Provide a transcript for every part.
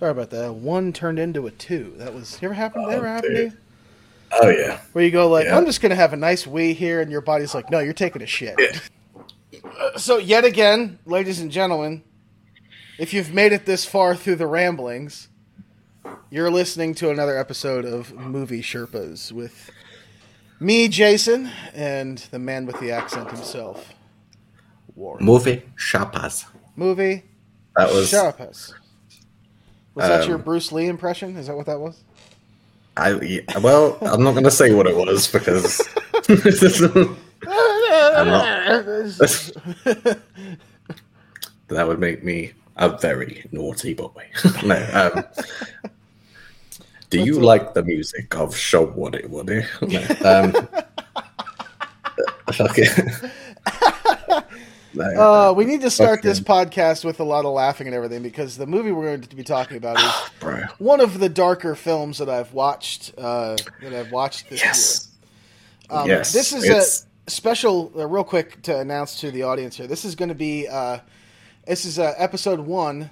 Sorry about that. One turned into a two. That was never happened. Never Oh, happened to you. Oh yeah. Where you go like, Yeah. I'm just gonna have a nice wee here, and your body's like, no, you're taking a shit. Yeah. Uh, so yet again, ladies and gentlemen, if you've made it this far through the ramblings, you're listening to another episode of Movie Sherpas with me, Jason, and the man with the accent himself, Warren. Movie Sherpas. Movie That was Sherpas. Was that Um, your Bruce Lee impression? Is that what that was? I yeah, well, I'm not gonna say what it was because that would make me a very naughty boy. no. Um, do you like the music of Show Woody Woody? No. Um, okay. Uh, we need to start this podcast with a lot of laughing and everything because the movie we're going to be talking about is one of the darker films that I've watched. Uh, that I've watched this Yes. year. Um, yes. This is it's- a special, uh, real quick to announce to the audience here. This is going to be uh, this is uh, episode one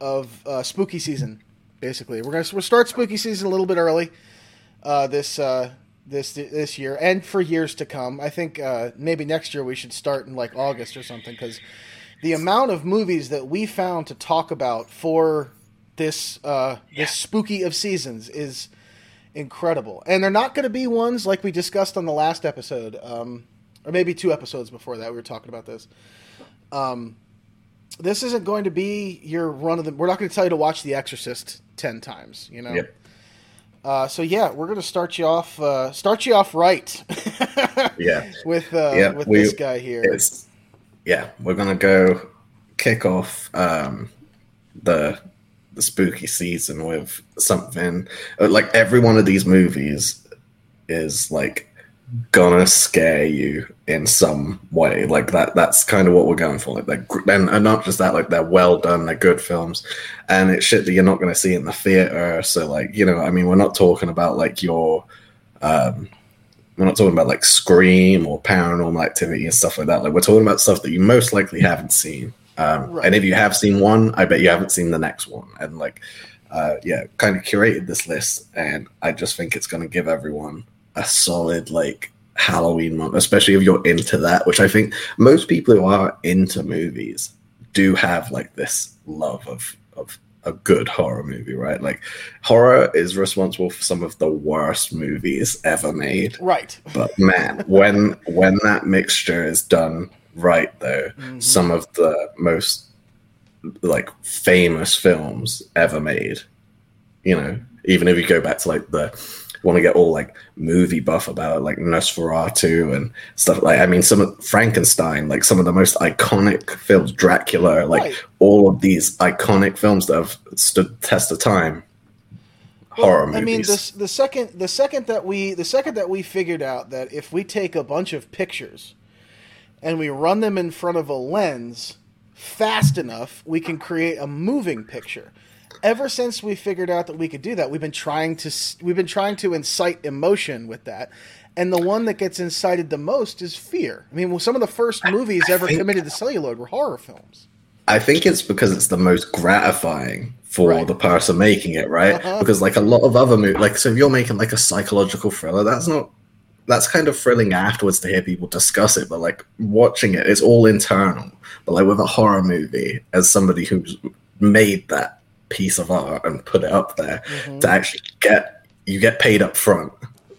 of uh, spooky season. Basically, we're going to we'll start spooky season a little bit early uh, this uh, this this year and for years to come. I think uh, maybe next year we should start in like August or something because the amount of movies that we found to talk about for this uh, this spooky of seasons is incredible, and they're not going to be ones like we discussed on the last episode, um, or maybe two episodes before that. We were talking about this. Um, this isn't going to be your run of the. We're not going to tell you to watch The Exorcist ten times. You know. Yep. Uh, so yeah, we're going to start you off. Uh, start you off right. Yeah. With uh, Yeah, with we- this guy here. Yeah, we're gonna go kick off um, the the spooky season with something uh, like every one of these movies is like gonna scare you in some way like that that's kind of what we're going for like they're, and, and not just that like they're well done they're good films and it's shit that you're not going to see in the theater so like you know i mean we're not talking about like your um we're not talking about like Scream or Paranormal Activity and stuff like that. Like we're talking about stuff that you most likely haven't seen. Um, Right. And if you have seen one, I bet you haven't seen the next one. And like, uh, yeah, kind of curated this list, and I just think it's going to give everyone a solid like Halloween month, especially if you're into that. Which I think most people who are into movies do have like this love of of a good horror movie, right? Like horror is responsible for some of the worst movies ever made. right. But man, when when that mixture is done right, though, Mhm. some of the most like famous films ever made. You know, even if you go back to like the want to get all like movie buff about it, like Nosferatu and stuff like I mean some of Frankenstein, like some of the most iconic films, Dracula, like Right. all of these iconic films that have stood test of time. Horror Well, movies. I mean, this, the second the second that we the second that we figured out that if we take a bunch of pictures and we run them in front of a lens fast enough, we can create a moving picture. Ever since we figured out that we could do that, we've been trying to we've been trying to incite emotion with that. And the one that gets incited the most is fear. I mean, well, some of the first movies ever think- committed to celluloid were horror films. I think it's because it's the most gratifying for Right. the person making it, right? Uh-huh. Because like a lot of other movies, like so if you're making like a psychological thriller, that's not that's kind of thrilling afterwards to hear people discuss it, but like watching it, it's all internal. But like with a horror movie, as somebody who's made that piece of art and put it up there, Mhm. to actually get you get paid up front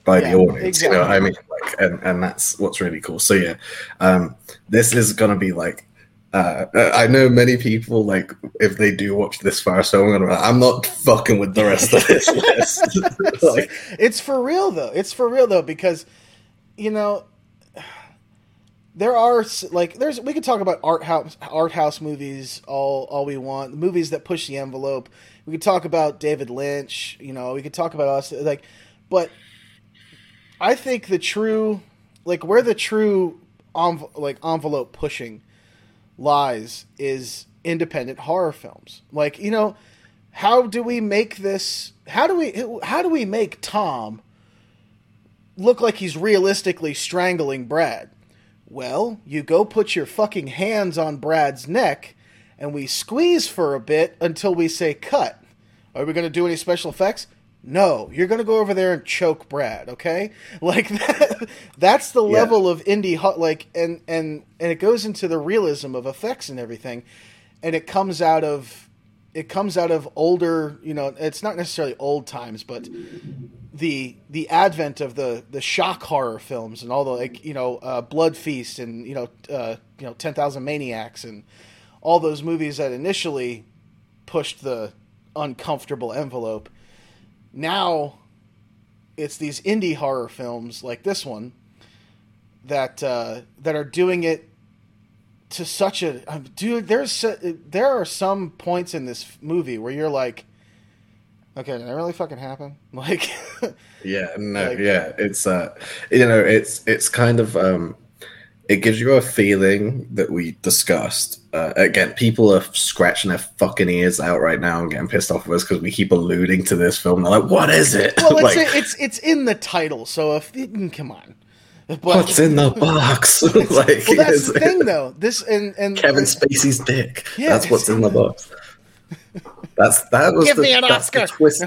by Yeah, the audience. You know what I mean? Like and, and that's what's really cool. So yeah, um this is gonna be like uh, I know many people like if they do watch this far, so I'm, gonna, I'm not fucking with the rest of this list. like, it's for real though. It's for real though because you know there are like there's we could talk about art house art house movies all all we want movies that push the envelope. We could talk about David Lynch. You know, we could talk about us like, but I think the true like where the true env- like envelope pushing lies is independent horror films. Like you know how do we make this how do we how do we make tom look like he's realistically strangling brad well you go put your fucking hands on brad's neck and we squeeze for a bit until we say cut Are we going to do any special effects? No, you're going to go over there and choke Brad, okay? Like that, that's the Yeah. level of indie hot like and and and it goes into the realism of effects and everything. And it comes out of it comes out of older, you know, it's not necessarily old times, but the the advent of the the shock horror films and all the like you know uh, Blood Feast and you know uh, you know Ten Thousand Maniacs and all those movies that initially pushed the uncomfortable envelope. Now it's these indie horror films like this one that uh, that are doing it to such a dude. There's so- there are some points in this movie where you're like, okay, did that really fucking happen? Like. Yeah, no, Like- yeah, it's uh, you know, it's it's kind of um, it gives you a feeling that we discussed. Uh, again, people are scratching their fucking ears out right now and getting pissed off of us because we keep alluding to this film. They're like, "What is it? Well, it's, like, it's it's in the title, so if mm, come on, but, what's in the box?" like, well, that's the thing, though. This and and Kevin Spacey's dick. Yeah, that's what's in the box. That's that was Give the, me an that's the Oscar. twist.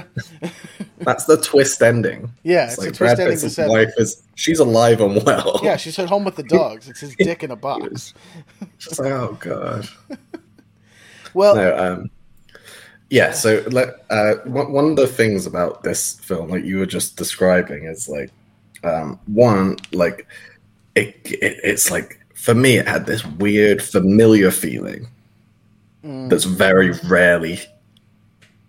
that's the twist ending. Yeah, it's a twist ending to wife is she's alive and well. yeah, she's at home with the dogs. It's his dick in a box. Just like, oh god. Well, No, um, yeah. So, uh, one one of the things about this film, like you were just describing, is like, um, one, like, it, it, it's like for me, it had this weird familiar feeling mm, that's very rarely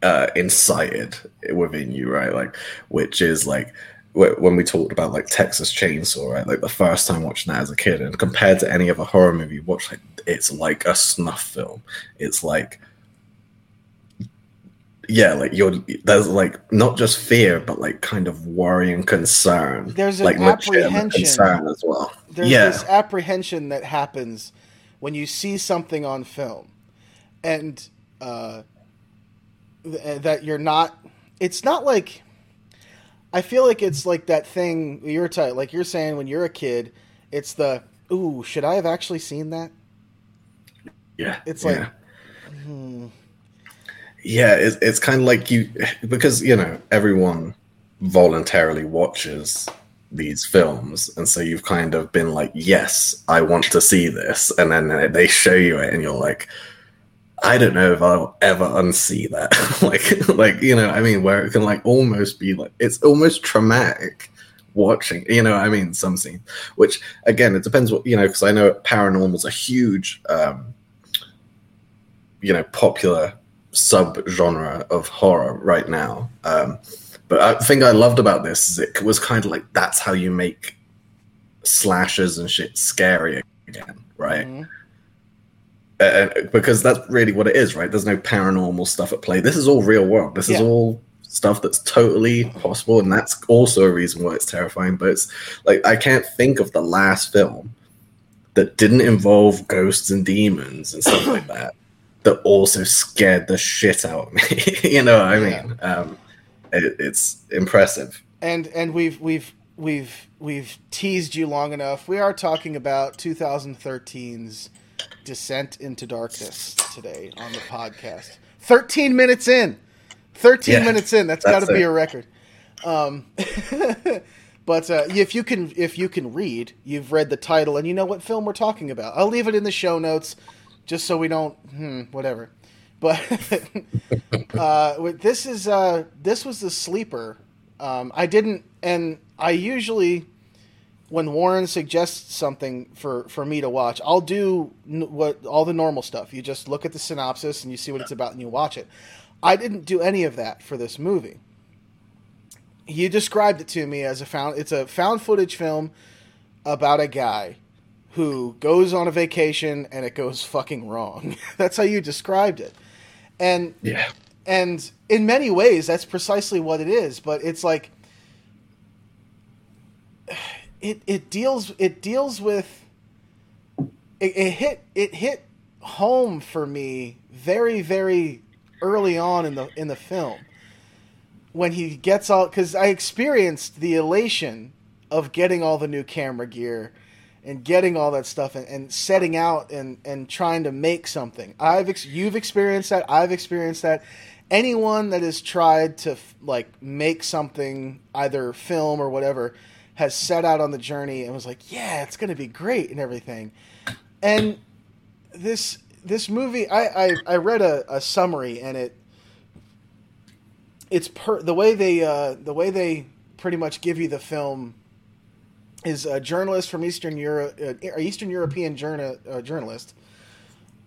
uh, incited within you, right? Like, which is like when we talked about like Texas Chainsaw, right? Like the first time watching that as a kid, and compared to any other horror movie you watch, like it's like a snuff film. It's like, yeah, like you're there's like not just fear, but like kind of worry and concern. There's an like apprehension. concern as well. there's yeah, this apprehension that happens when you see something on film, and uh, th- that you're not. It's not like. I feel like it's like that thing you're t- like you're saying when you're a kid. It's the ooh, should I have actually seen that? yeah, it's yeah. like, hmm, Yeah, it's, it's kind of like you because you know everyone voluntarily watches these films, and so you've kind of been like, "Yes, I want to see this," and then they show you it, and you're like, "I don't know if I'll ever unsee that." like, like you know, I mean, where it can like almost be like it's almost traumatic watching. You know, I mean, some scene, which again, it depends what you know, because I know paranormal's a huge, um, you know, popular sub genre of horror right now. Um, but I think I loved about this is it was kind of like that's how you make slashers and shit scary again, right? mhm. Uh, because that's really what it is, right? There's no paranormal stuff at play. This is all real world. This is all stuff that's totally possible, and that's also a reason why it's terrifying. But it's like I can't think of the last film that didn't involve ghosts and demons and stuff like that that also scared the shit out of me. you know what I Yeah. mean? Um, it, it's impressive. and and we've we've we've we've teased you long enough. We are talking about 2013's Descent into Darkness today on the podcast. 13 minutes in. 13 Yeah, minutes in. That's got to be a record. Um, but uh, if you can if you can read, you've read the title and you know what film we're talking about. I'll leave it in the show notes just so we don't hmm, whatever. But uh, this is uh, this was the sleeper. Um, I didn't, and I usually, when Warren suggests something for for me to watch, I'll do n- what all the normal stuff. You just look at the synopsis and you see what it's about and you watch it. I didn't do any of that for this movie. You described it to me as a found. It's a found footage film about a guy who goes on a vacation and it goes fucking wrong. That's how you described it. And Yeah. and in many ways that's precisely what it is but it's like it it deals it deals with it, it hit it hit home for me very very early on in the in the film when he gets all because I experienced the elation of getting all the new camera gear and getting all that stuff and, and setting out and, and trying to make something. I've ex- you've experienced that. I've experienced that, anyone that has tried to like make something either film or whatever has set out on the journey and was like yeah it's going to be great and everything. And this this movie i i, I read a, a summary and it it's per the way they uh the way they pretty much give you the film is a journalist from eastern europe uh, eastern european journal, uh, journalist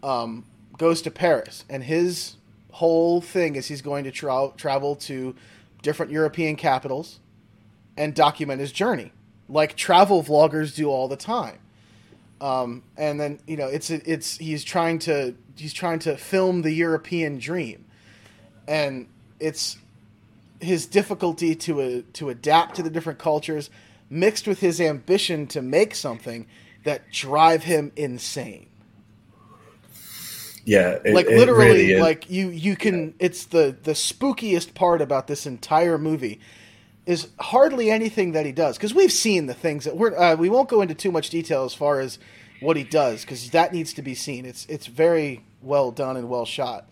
um goes to paris. And his whole thing is he's going to tra- travel to different European capitals and document his journey, like travel vloggers do all the time. Um, and then you know it's it's he's trying to he's trying to film the European dream, and it's his difficulty to uh, to adapt to the different cultures, mixed with his ambition to make something that drive him insane yeah it, like literally really like you you can yeah. it's the the spookiest part about this entire movie is hardly anything that he does because we've seen the things that we're uh, we won't go into too much detail as far as what he does because that needs to be seen. It's it's very well done and well shot.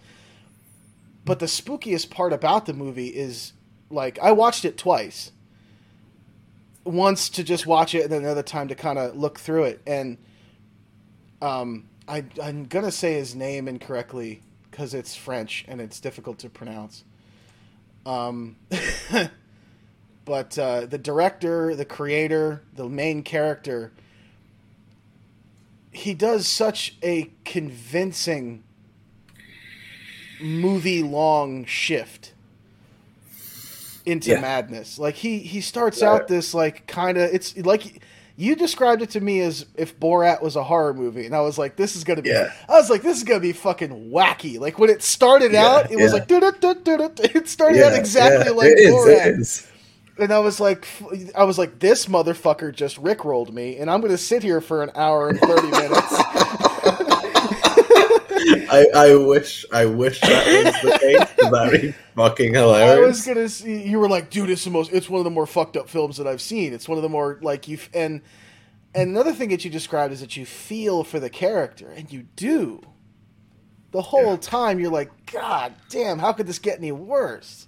But the spookiest part about the movie is like i watched it twice. Once to just watch it and then another time to kind of look through it. And um I, I'm gonna say his name incorrectly because it's French and it's difficult to pronounce. Um, but uh, the director, the creator, the main character, he does such a convincing movie long shift into yeah. madness. Like he he starts yeah. out this like kind of it's like you described it to me as if Borat was a horror movie, and I was like, "This is gonna be." Yeah. I was like, "This is gonna be fucking wacky." Like when it started out, it was like, it started out exactly like it Borat. Is, and I was like, I was like, this motherfucker just rickrolled me, and I'm gonna sit here for an hour and thirty minutes. I, I wish I wish that was the case. That'd be fucking hilarious. I was gonna see you were like, dude, it's the most. It's one of the more fucked up films that I've seen. It's one of the more like you and and another thing that you described is that you feel for the character, and you do. The whole yeah. time you're like, God damn, how could this get any worse?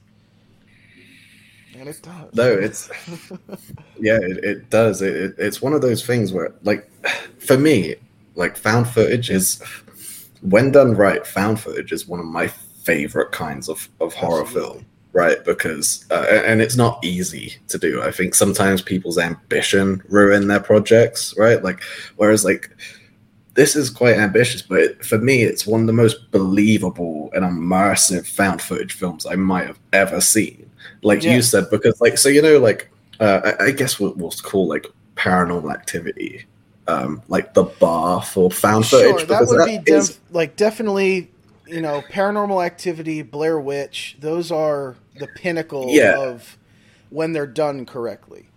And it does. No, it's yeah, it, it does. It, it, it's one of those things where, like, for me, like found footage is when done right, found footage is one of my favorite kinds of, of horror film, right? Because, uh, and it's not easy to do. I think sometimes people's ambition ruin their projects, right? Like, whereas, like, this is quite ambitious, but for me, it's one of the most believable and immersive found footage films I might have ever seen. Like yeah. you said, because, like, so, you know, like, uh, I, I guess what we'll call like paranormal activity um, like the bar for found sure, footage. That would that be def- is... like definitely, you know, Paranormal Activity, Blair Witch. Those are the pinnacle yeah. of when they're done correctly.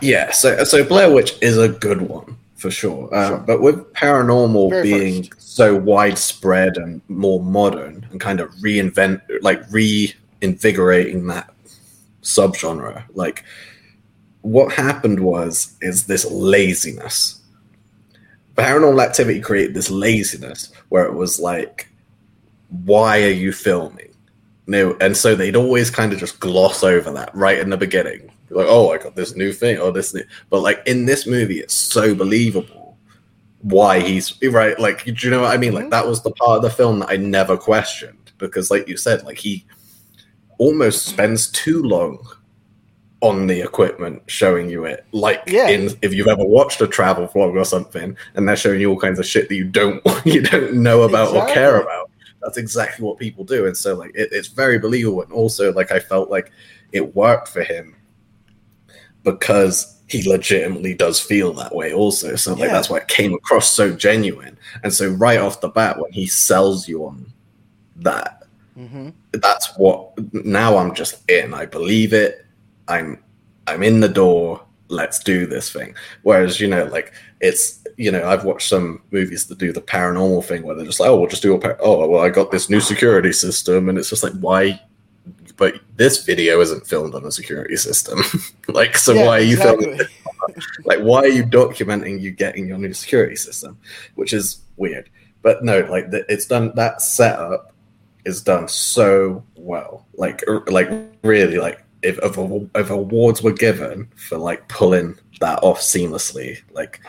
Yeah, so so Blair Witch is a good one for sure. Um, sure. But with paranormal Very being first. so widespread and more modern and kind of reinvent, like reinvigorating that subgenre, like what happened was is this laziness. Paranormal Activity created this laziness where it was like, why are you filming? No, and so they'd always kind of just gloss over that right in the beginning, like, oh, I got this new thing or this, new. but like in this movie, it's so believable why he's right. Like, do you know what I mean? Like mm-hmm. that was the part of the film that I never questioned because, like you said, like he almost spends too long on the equipment showing you it like yeah. in if you've ever watched a travel vlog or something and they're showing you all kinds of shit that you don't you don't know about exactly. or care about that's exactly what people do and so like it, it's very believable and also like i felt like it worked for him because he legitimately does feel that way also so like yeah. that's why it came across so genuine and so right off the bat when he sells you on that mm-hmm. that's what now i'm just in i believe it I'm I'm in the door. Let's do this thing. Whereas you know, like it's you know, I've watched some movies that do the paranormal thing where they're just like, oh, we'll just do a par- oh, well, I got this new security system, and it's just like, why? But this video isn't filmed on a security system. like, so yeah, why are you exactly. filming? like, why are you documenting you getting your new security system? Which is weird. But no, like the, it's done that setup is done so well. Like, like really, like if, if if awards were given for like pulling that off seamlessly, like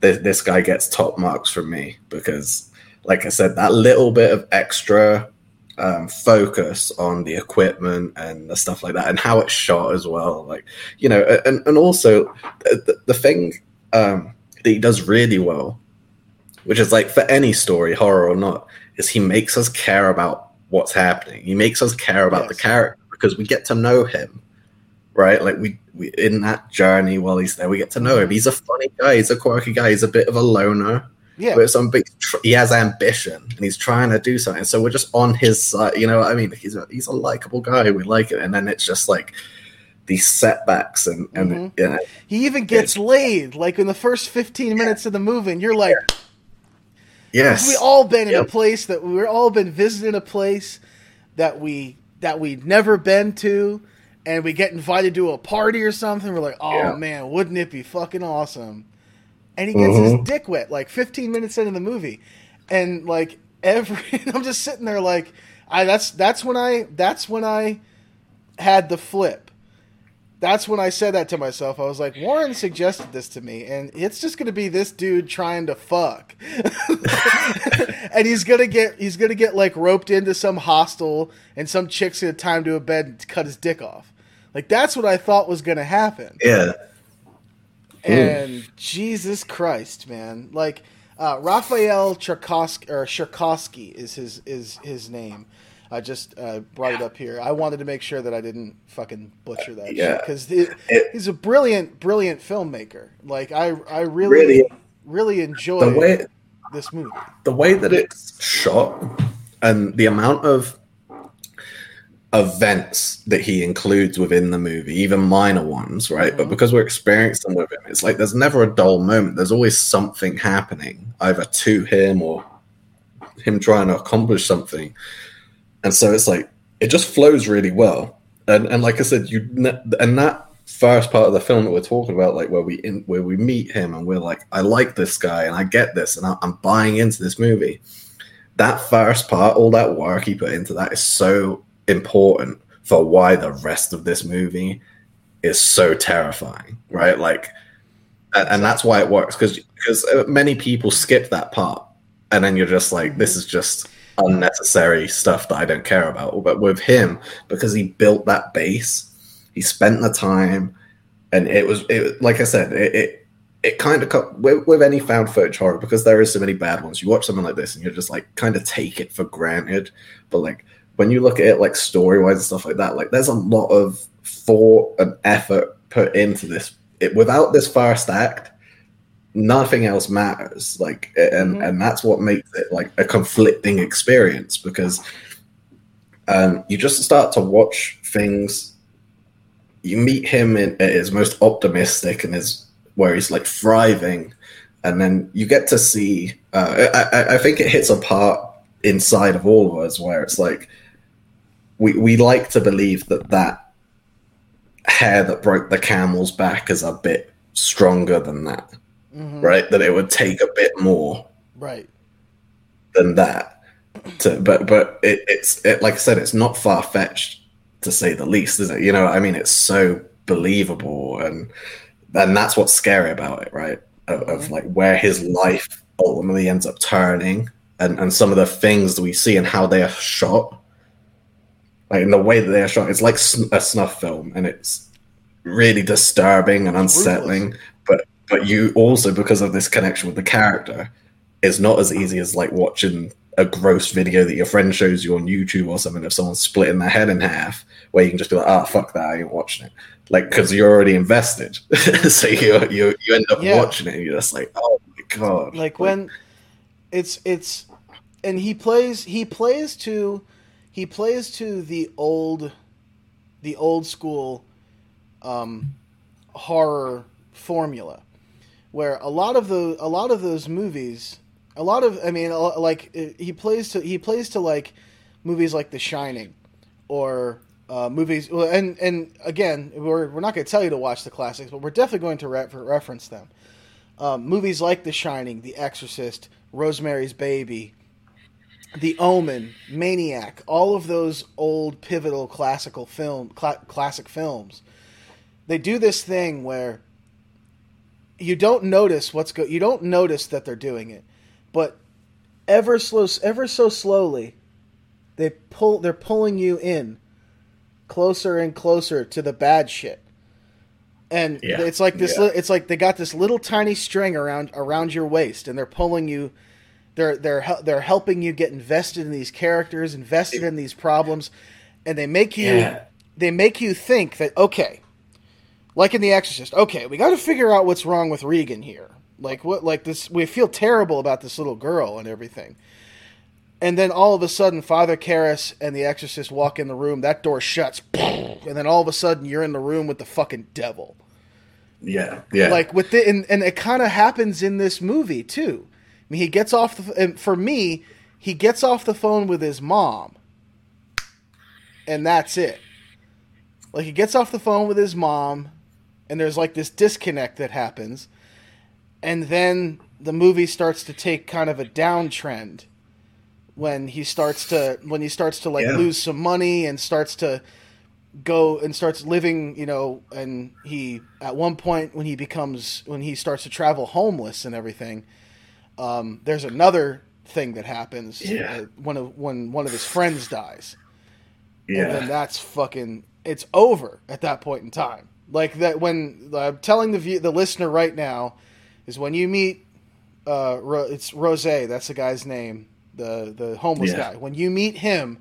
this, this guy gets top marks from me because, like I said, that little bit of extra um, focus on the equipment and the stuff like that, and how it's shot as well. Like you know, and and also the, the thing um, that he does really well, which is like for any story, horror or not, is he makes us care about what's happening. He makes us care about yes. the character because we get to know him, right? Like we, we in that journey while he's there, we get to know him. He's a funny guy. He's a quirky guy. He's a bit of a loner yeah. But some big, he has ambition and he's trying to do something. So we're just on his side. You know what I mean? He's a, he's a likable guy. We like it. And then it's just like these setbacks and, and mm-hmm. you know, he even gets laid like in the first 15 minutes of the movie. And you're like, yes, we all been in a place that we're all been visiting a place that we, that we'd never been to. And we get invited to a party or something. We're like, oh yeah. man, wouldn't it be fucking awesome? and he gets mm-hmm. his dick wet like 15 minutes into the movie, and like every I'm just sitting there like I that's that's when I that's when I had the flip. That's when I said that to myself. I was like, Warren suggested this to me, and it's just going to be this dude trying to fuck, and he's gonna get he's gonna get like roped into some hostel, and some chick's gonna time to a bed and cut his dick off. Like that's what I thought was gonna happen. Yeah. And Jesus Christ, man! Like uh, Raphael Cherkosky or Cherkosky is his is his name. I just uh, brought it up here. I wanted to make sure that I didn't fucking butcher that yeah. because he's a brilliant, brilliant filmmaker. Like I, I really, really, really enjoy the way, this movie. The way that it's shot and the amount of events that he includes within the movie, even minor ones, right? Mm-hmm. But because we're experiencing with him, it's like there's never a dull moment. There's always something happening, either to him or him trying to accomplish something. And so it's like it just flows really well. And and like I said, you and that first part of the film that we're talking about, like where we in, where we meet him and we're like, I like this guy and I get this and I, I'm buying into this movie. That first part, all that work he put into that is so important for why the rest of this movie is so terrifying, right? Like, and, and that's why it works because because many people skip that part, and then you're just like, this is just unnecessary stuff that I don't care about. But with him, because he built that base, he spent the time, and it was it like I said, it. it it kind of with, with any found footage horror because there is so many bad ones. You watch something like this and you're just like kind of take it for granted, but like when you look at it like story wise and stuff like that, like there's a lot of thought and effort put into this. It, without this first act, nothing else matters. Like, and mm-hmm. and that's what makes it like a conflicting experience because um, you just start to watch things. You meet him in, at his most optimistic and his where he's like thriving, and then you get to see. Uh, I, I think it hits a part inside of all of us where it's like we we like to believe that that hair that broke the camel's back is a bit stronger than that, mm-hmm. right? That it would take a bit more, right, than that. To, but but it, it's it, like I said, it's not far fetched to say the least, is it? You know, I mean, it's so believable, and and that's what's scary about it, right? Of, of mm-hmm. like where his life ultimately ends up turning, and and some of the things that we see and how they are shot like in the way that they're shot, it's like a snuff film, and it's really disturbing and unsettling. But but you also because of this connection with the character, it's not as easy as like watching a gross video that your friend shows you on YouTube or something of someone splitting their head in half, where you can just be like, "Ah, oh, fuck that, I ain't watching it." Like because you're already invested, so you you you end up yeah. watching it, and you're just like, "Oh my god!" Like when it's it's and he plays he plays to he plays to the old the old school um, horror formula where a lot of the a lot of those movies a lot of i mean like he plays to he plays to like movies like the shining or uh, movies and and again we're, we're not going to tell you to watch the classics but we're definitely going to re- reference them um, movies like the shining the exorcist rosemary's baby The Omen, Maniac, all of those old pivotal classical film cl- classic films. They do this thing where you don't notice what's go you don't notice that they're doing it, but ever slow ever so slowly they pull they're pulling you in closer and closer to the bad shit. And Yeah. it's like this Yeah. it's like they got this little tiny string around around your waist and they're pulling you they're they're they're helping you get invested in these characters, invested in these problems and they make you Yeah. they make you think that okay, like in The Exorcist, okay, we got to figure out what's wrong with Regan here. Like what like this we feel terrible about this little girl and everything. And then all of a sudden Father Karras and the Exorcist walk in the room, that door shuts, and then all of a sudden you're in the room with the fucking devil. Yeah, yeah. Like with the and, and it kind of happens in this movie too. I mean, he gets off the and for me, he gets off the phone with his mom, and that's it. Like he gets off the phone with his mom, and there's like this disconnect that happens, and then the movie starts to take kind of a downtrend when he starts to when he starts to like Yeah. lose some money and starts to go and starts living, you know, and he at one point when he becomes when he starts to travel homeless and everything, um, there's another thing that happens Yeah. uh, when a, when one of his friends dies, and then that's fucking it's over at that point in time. Like that when I'm telling the view, the listener right now is when you meet uh, Ro- it's Rose, that's the guy's name, the the homeless Yeah. guy. When you meet him,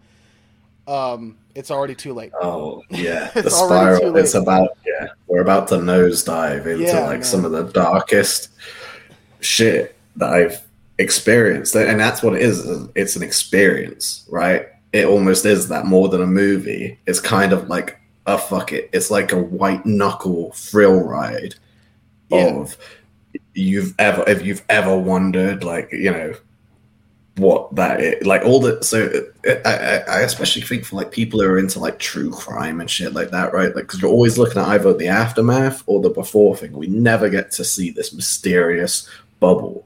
um, it's already too late. Oh yeah, the It's already too spiral. It's about yeah. We're about to nosedive into Yeah, like man. some of the darkest shit that I've experienced, and that's what it is. It's an experience, right? It almost is that more than a movie. It's kind of like a fuck it. It's like a white knuckle thrill ride Yeah. of you've ever if you've ever wondered like you know what that is, like all the so uh, I, I especially think for like people who are into like true crime and shit like that right? Like because you're always looking at either the aftermath or the before thing. We never get to see this mysterious bubble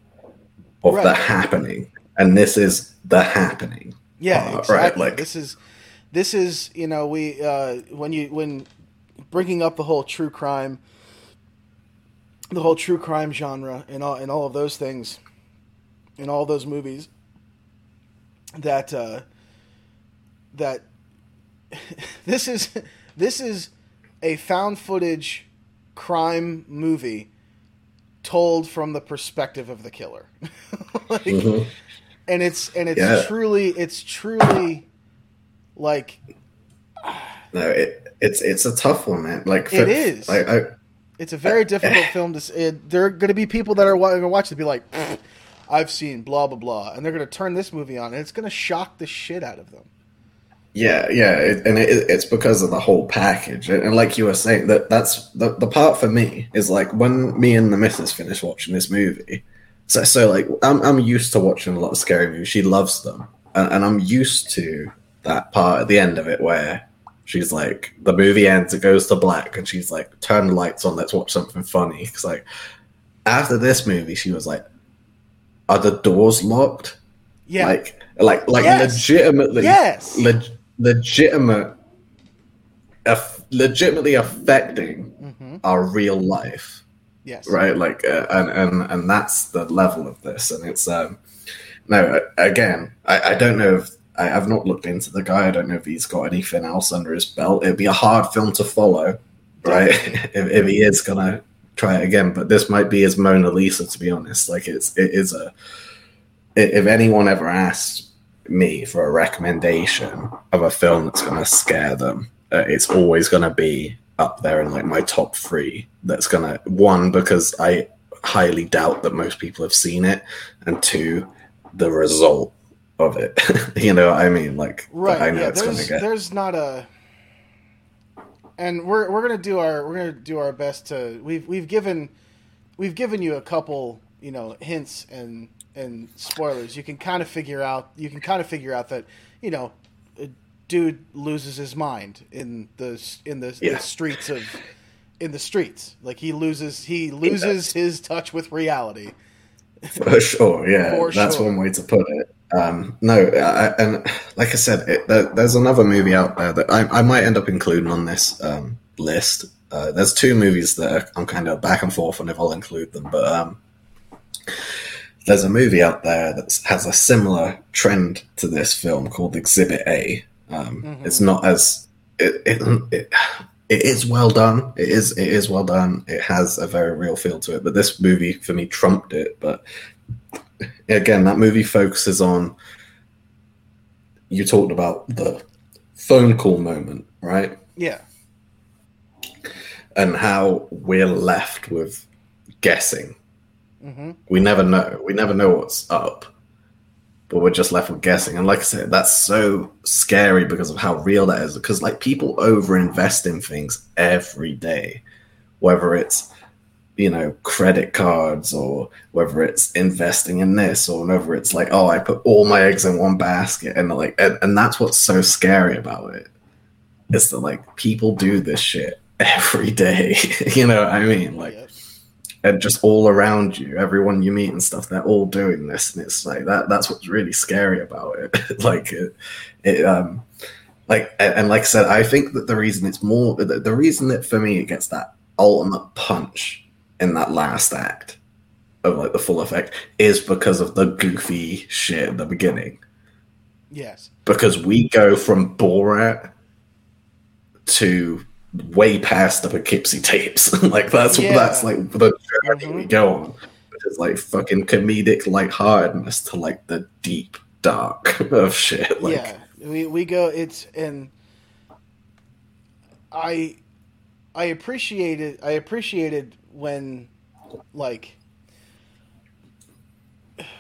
of the happening. And this is the happening Yeah, Uh, right, like- this is this is you know we uh, when you when bringing up the whole true crime, the whole true crime genre and all and all of those things, in all those movies, that uh, that this is this is a found footage crime movie told from the perspective of the killer. like, Mhm. and it's and it's Yeah. truly it's truly like no it, it's it's a tough one man like It is. I, I, it's a very difficult film to. It, there are going to be people that are going to watch it and be like, "I've seen blah blah blah," and they're going to turn this movie on, and it's going to shock the shit out of them. Yeah, yeah, it, and it, it's because of the whole package, and, and like you were saying, that that's the, the part for me is like when me and the missus finish watching this movie. So, so like I'm I'm used to watching a lot of scary movies. She loves them, and, and I'm used to that part at the end of it where she's like, the movie ends, it goes to black, and she's like, turn the lights on, let's watch something funny. Because like after this movie, she was like, are the doors locked? Yeah, Like, like, like Yes. legitimately, yes, leg- legitimate, aff- legitimately affecting hmm our real life, yes, right? Like, uh, and and and that's the level of this, and it's um, no, again, I, I don't know if I, I've not looked into the guy. I don't know if he's got anything else under his belt. It'd be a hard film to follow, right? if, if he is gonna try it again, but this might be his Mona Lisa, to be honest. Like, it's it is a. If anyone ever asked me for a recommendation of a film that's going to scare them, uh, it's always going to be up there in like my top three. That's going to one because I highly doubt that most people have seen it, and two, the result of it. you know I mean? Like right. I know yeah, it's going to there's get. there's not a, and we're we're gonna do our we're gonna do our best to we've we've given we've given you a couple you know hints and and spoilers. You can kind of figure out you can kind of figure out that you know a dude loses his mind in the in the, Yeah. the streets of in the streets like he loses he loses his touch with reality For sure, yeah, For that's sure. one way to put it. Um, no, I, and like I said, it, there, there's another movie out there that I, I might end up including on this um, list. Uh, there's two movies that I'm kind of back and forth on if I'll include them, but um, there's a movie out there that has a similar trend to this film called Exhibit A. Um, Mhm. It's not as it, it, it it is well done. It is it is well done. It has a very real feel to it. But this movie for me trumped it. But again, that movie focuses on you talked about the phone call moment, right? Yeah. And how we're left with guessing. hmm We never know. We never know what's up. But we're just left with guessing. And like I said, that's so scary because of how real that is. Because like people overinvest in things every day. Whether it's you know, credit cards or whether it's investing in this or whether it's like, oh, I put all my eggs in one basket and like and, and that's what's so scary about it. Is that like people do this shit every day. you know what I mean? Like and just all around you, everyone you meet and stuff, they're all doing this, and it's like that. That's what's really scary about it. like it, it, um, like and, and like I said, I think that the reason it's more the, the reason that for me it gets that ultimate punch in that last act of like the full effect is because of the goofy shit at the beginning. Yes. Because we go from Borat to way past the Poughkeepsie tapes. like that's Yeah. that's like the journey Mhm. we go on. It's like fucking comedic lightheartedness to like the deep dark of shit. Like yeah. We we go. It's and I I appreciated I appreciated when like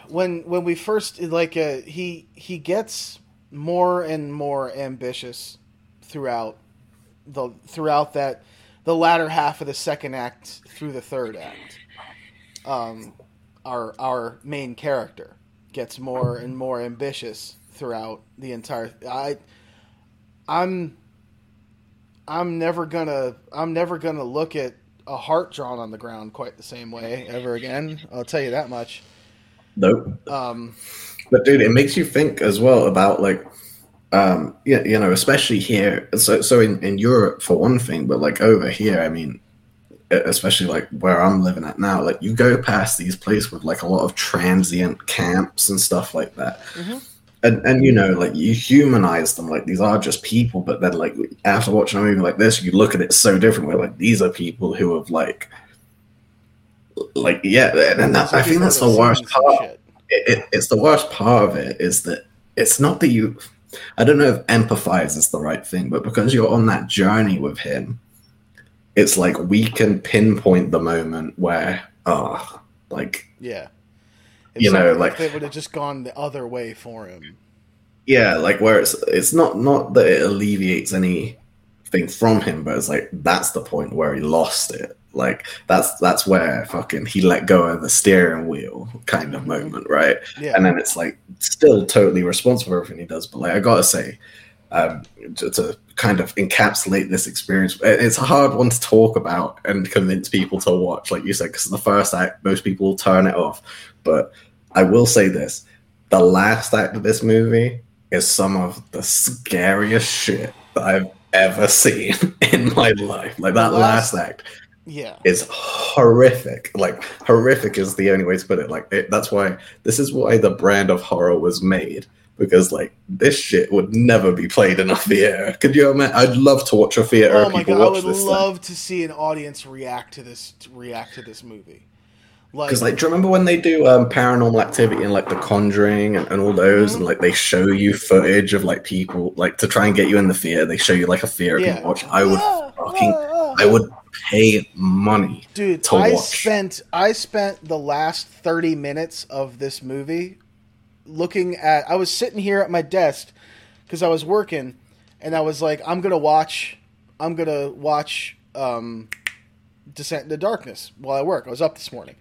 when when we first like uh, he he gets more and more ambitious throughout the throughout that the latter half of the second act through the third act. Um, our our main character gets more and more ambitious throughout the entire. I I'm I'm never gonna I'm never gonna look at a heart drawn on the ground quite the same way ever again. I'll tell you that much. nope. Um, But dude, it makes you think as well about like um yeah, you know, especially here so so in, in Europe for one thing, but like over here, I mean especially like where I'm living at now, like you go past these places with like a lot of transient camps and stuff like that. Mhm. And and you know, like you humanize them like these are just people, but then like after watching a movie like this, you look at it so different. Like these are people who have like, like yeah, and that, I think that's the worst part it, it, it's the worst part of it is that it's not that you i don't know if empathize is the right thing but because you're on that journey with him it's like we can pinpoint the moment where oh like Yeah. You know, like- if it would have just gone the other way for him. yeah like where it's it's not not that it alleviates anything from him but it's like that's the point where he lost it like that's that's where fucking he let go of the steering wheel kind of moment right Yeah. and then it's like still totally responsible for everything he does. But like I gotta say, um, to, to kind of encapsulate this experience, it's a hard one to talk about and convince people to watch, like you said, because the first act most people will turn it off. But I will say this: the last act of this movie is some of the scariest shit that I've ever seen in my life. Like that last- last act yeah. is horrific. Like horrific is the only way to put it. Like it, that's why this is why the brand of horror was made because like this shit would never be played in a theater. Could you imagine? I'd love to watch a theater Oh my god! I would love to see an audience react to this. To react to this movie. Like, Because like, do you remember when they do um, paranormal activity and like The Conjuring and, and all those, Mhm. and like they show you footage of like people like to try and get you in the fear They show you like a fear Yeah. watch. I would Ah, fucking, ah, ah. I would pay money. Dude, to I watch. spent I spent the last 30 minutes of this movie looking at I was sitting here at my desk cuz I was working and I was like I'm going to watch I'm to watch um Descent into Darkness while I work. I was up this morning.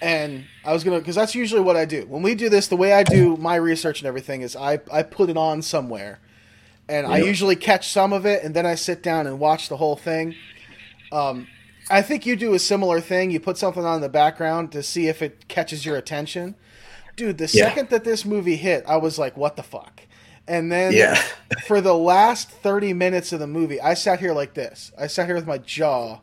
And I was going to cuz that's usually what I do. When we do this, the way I do my research and everything is I I put it on somewhere. And I usually catch some of it and then I sit down and watch the whole thing. Um I think you do a similar thing. You put something on in the background to see if it catches your attention. Dude, the Yeah. second that this movie hit, I was like, "What the fuck?" And then Yeah. for the last thirty minutes of the movie, I sat here like this. I sat here with my jaw.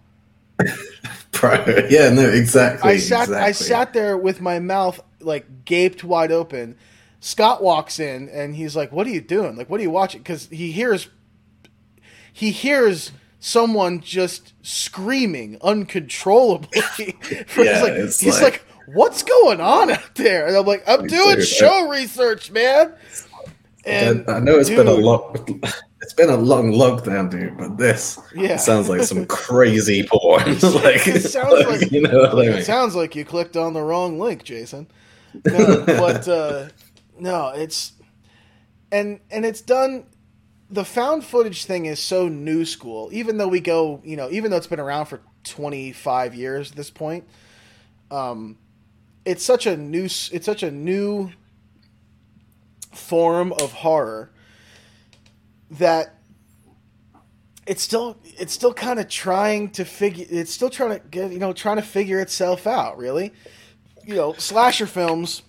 Bro, yeah, no, exactly. I sat. I sat there with my mouth like gaped wide open. Scott walks in and he's like, "What are you doing? Like, what are you watching?" Because he hears, he hears someone just screaming uncontrollably. Yeah, he's like, he's like- like, "What's going on out there?" And I'm like, "I'm doing dude, show research, man." And I know it's been a dude, long, it's been a long lockdown, dude. But this Yeah. sounds like some crazy porn. like, It sounds like- you know I mean? It sounds like you clicked on the wrong link, Jason. No, but uh, no, it's and and it's done. The found footage thing is so new school. Even though we go, you know, even though it's been around for twenty five years at this point, um, it's such a new. It's such a new form of horror that it's still it's still kind of trying to figure it's still trying to get you know trying to figure itself out really. You know slasher films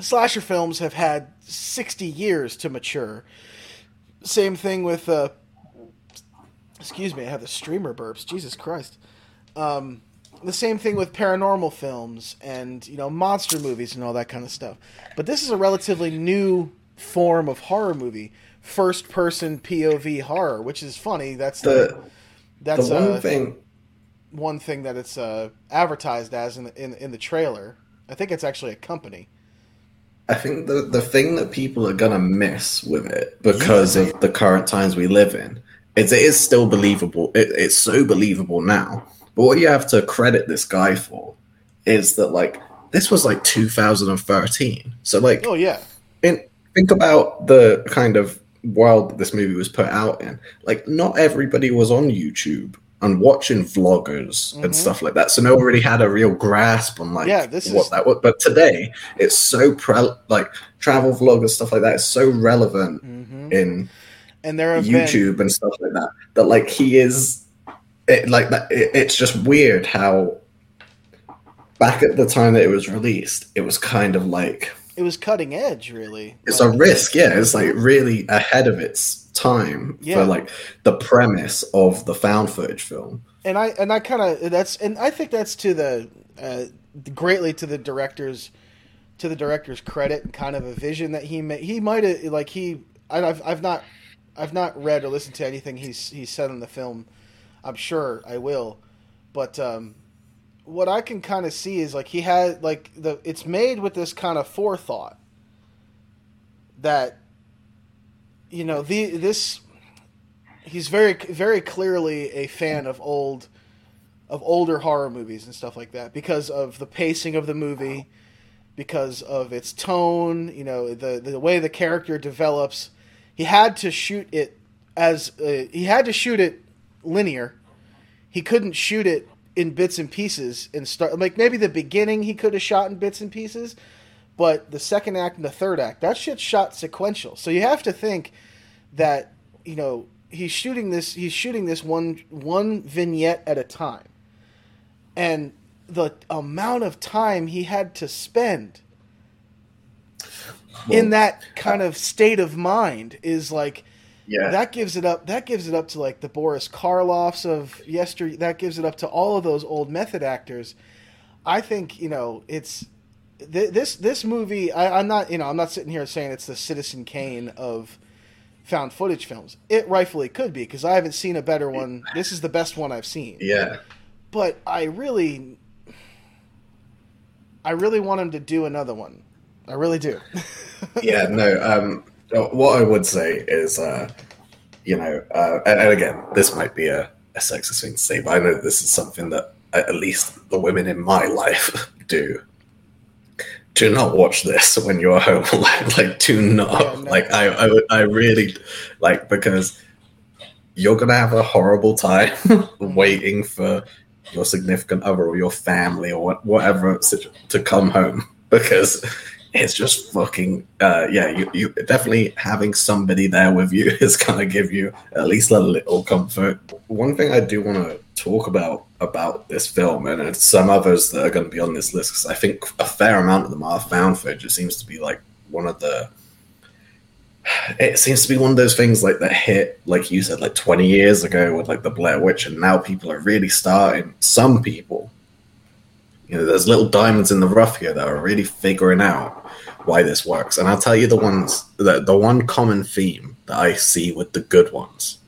slasher films have had 60 years to mature. Same thing with uh excuse me i have the streamer burps jesus christ. Um the same thing with paranormal films and you know monster movies and all that kind of stuff. But this is a relatively new form of horror movie first person pov horror which is funny that's the, The that's the one uh, thing, one thing that it's uh, advertised as in the, in, in the trailer. I think it's actually a company. I think the the thing that people are gonna miss with it because of the current times we live in is it is still believable. It, it's so believable now. But what you have to credit this guy for is that like this was like 2013. So like Oh yeah, and think about the kind of world that this movie was put out in. Like, not everybody was on YouTube and watching vloggers Mhm. and stuff like that, so no one really had a real grasp on like Yeah, this what is- that was. But today, it's so pre- like travel vloggers stuff like that is so relevant hmm in and there been YouTube and stuff like that. That like he is, it, like that. It, it's just weird how back at the time that it was released, it was kind of like it was cutting edge, really. it's Like, a risk yeah it's like really ahead of its time Yeah. for like the premise of the found footage film and I and I kind of that's and I think that's to the uh, greatly to the director's to the director's credit and kind of a vision that he made. He might have like he I- I've I've not I've not read or listened to anything he's he's said in the film. I'm sure I will, but um, what I can kind of see is like he had like the it's made with this kind of forethought that you know the this he's very very clearly a fan of old of older horror movies and stuff like that because of the pacing of the movie because of its tone you know the the way the character develops. He had to shoot it as uh, he had to shoot it linear. He couldn't shoot it in bits and pieces and start like maybe the beginning he could have shot in bits and pieces but the second act and the third act that shit's shot sequential. So you have to think that you know he's shooting this he's shooting this one one vignette at a time. And the amount of time he had to spend in that kind of state of mind is like yeah. That gives it up that gives it up to like the Boris Karloffs of yesterday that gives it up to all of those old method actors. I think you know it's th- this this movie I, I'm not you know I'm not sitting here saying it's the Citizen Kane of found footage films. It rightfully could be because I haven't seen a better one. This is the best one I've seen. Yeah. But I really I really want him to do another one. I really do. Yeah no um what i would say is uh you know uh and, and again this might be a, a sexist thing to say but i know this is something that at least the women in my life do. Do not watch this when you're home like, like do not. Yeah, no. like I, I i really like because you're gonna have a horrible time waiting for your significant other or your family or whatever to come home because it's just fucking uh yeah you, you definitely having somebody there with you is gonna give you at least a little comfort one thing i do want to talk about about this film and some others that are going to be on this list because I think a fair amount of them are found footage. It seems to be like one of the. It seems to be one of those things like that hit, like you said, like twenty years ago with like the Blair Witch, and now people are really starting. Some people, you know, there's little diamonds in the rough here that are really figuring out why this works. And I'll tell you the ones the the one common theme that I see with the good ones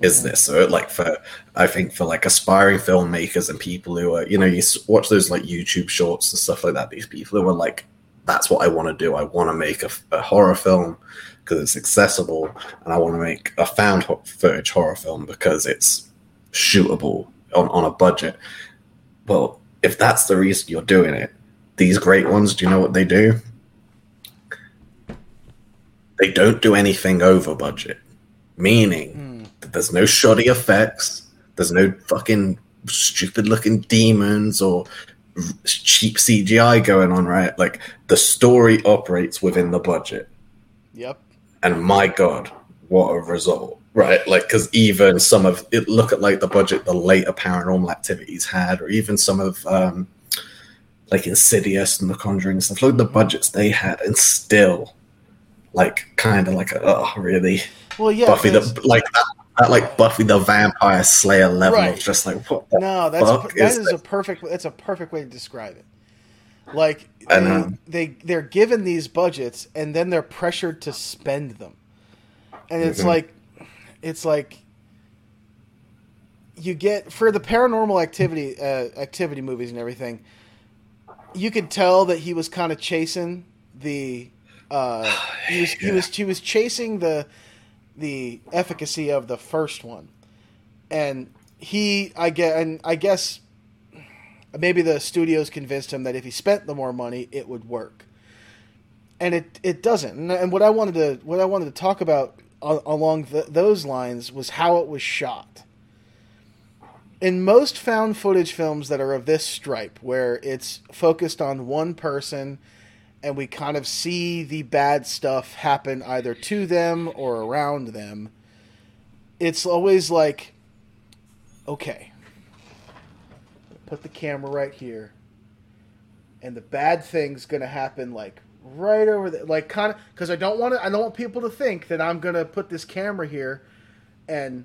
is this. So like for i think for like aspiring filmmakers and people who are you know you watch those like youtube shorts and stuff like that these people who are like that's what i want to do. I want to make a, a horror film because it's accessible and i want to make a found footage horror film because it's shootable on, on a budget. Well if that's the reason you're doing it these great ones do you know what they do? They don't do anything over budget meaning mm. that there's no shoddy effects there's no fucking stupid looking demons or cheap cgi going on right? Like the story operates within the budget. Yep. And my god what a result right like because even some of it look at like the budget the later paranormal activities had or even some of um like insidious and the conjuring stuff look at the budgets they had and still like kind of like a, oh really? Well yeah buffy the like that, that, like buffy the vampire slayer level right. of just like what no that's a, that is, is a perfect it's a perfect way to describe it. Like they, they they're given these budgets and then they're pressured to spend them. And it's mm-hmm. like it's like you get for the paranormal activity uh, activity movies and everything you could tell that he was kind of chasing the uh, he was he was he was chasing the the efficacy of the first one, and he I get and I guess maybe the studios convinced him that if he spent the more money, it would work, and it it doesn't. And, what I wanted to what I wanted to talk about along the, those lines was how it was shot. In most found footage films that are of this stripe, where it's focused on one person and we kind of see the bad stuff happen either to them or around them, it's always like, okay, put the camera right here, and the bad thing's gonna happen like right over there, like kind of because I don't want to. I don't want people to think that I'm gonna put this camera here, and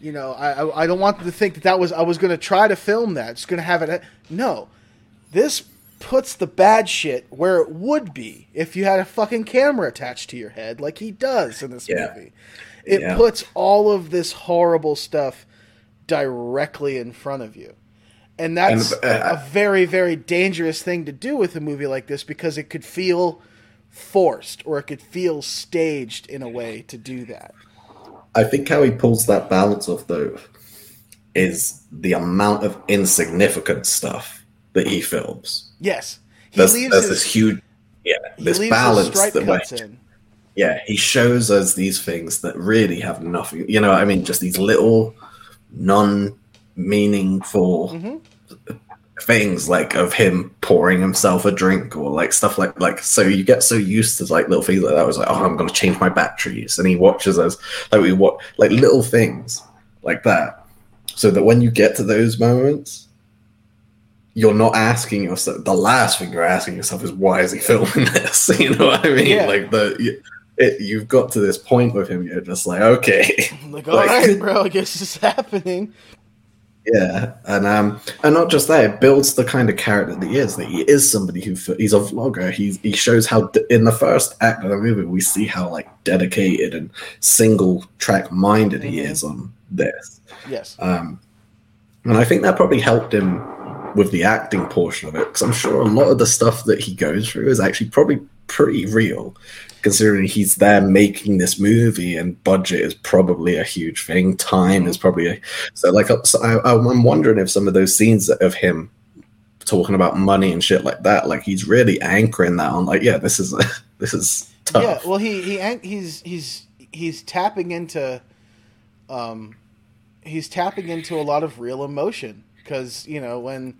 you know, I I, I don't want them to think that that was I was gonna try to film that. It's gonna have it. Eh, no, this puts the bad shit where it would be if you had a fucking camera attached to your head, like he does in this yeah. movie. It yeah. puts all of this horrible stuff directly in front of you. And that's and, uh, a very, very dangerous thing to do with a movie like this because it could feel forced or it could feel staged in a way to do that. I think how he pulls that balance off, though, is the amount of insignificant stuff that he films. Yes, he there's, there's his, this huge, yeah, this balance that way. In. Yeah, he shows us these things that really have nothing. You know, I mean, just these little non-meaningful mm-hmm. things, like of him pouring himself a drink or like stuff like like. So you get so used to like little things like that. I was like, oh, I'm going to change my batteries, and he watches us like we watch like little things like that, so that when you get to those moments you're not asking yourself the last thing you're asking yourself is why is he filming this you know what i mean yeah. like the it, you've got to this point with him you're just like okay like all like, right, bro i guess it's happening yeah and um and not just that it builds the kind of character that he is that he is somebody who he's a vlogger. He's he shows how in the first act of the movie we see how like dedicated and single track minded mm-hmm. he is on this. Yes. Um and i think that probably helped him with the acting portion of it because I'm sure a lot of the stuff that he goes through is actually probably pretty real, considering he's there making this movie and budget is probably a huge thing. Time is probably a, so like so I, I'm wondering if some of those scenes of him talking about money and shit like that, like he's really anchoring that on like yeah, this is this is tough. Yeah, well he he he's he's he's tapping into um he's tapping into a lot of real emotion because you know when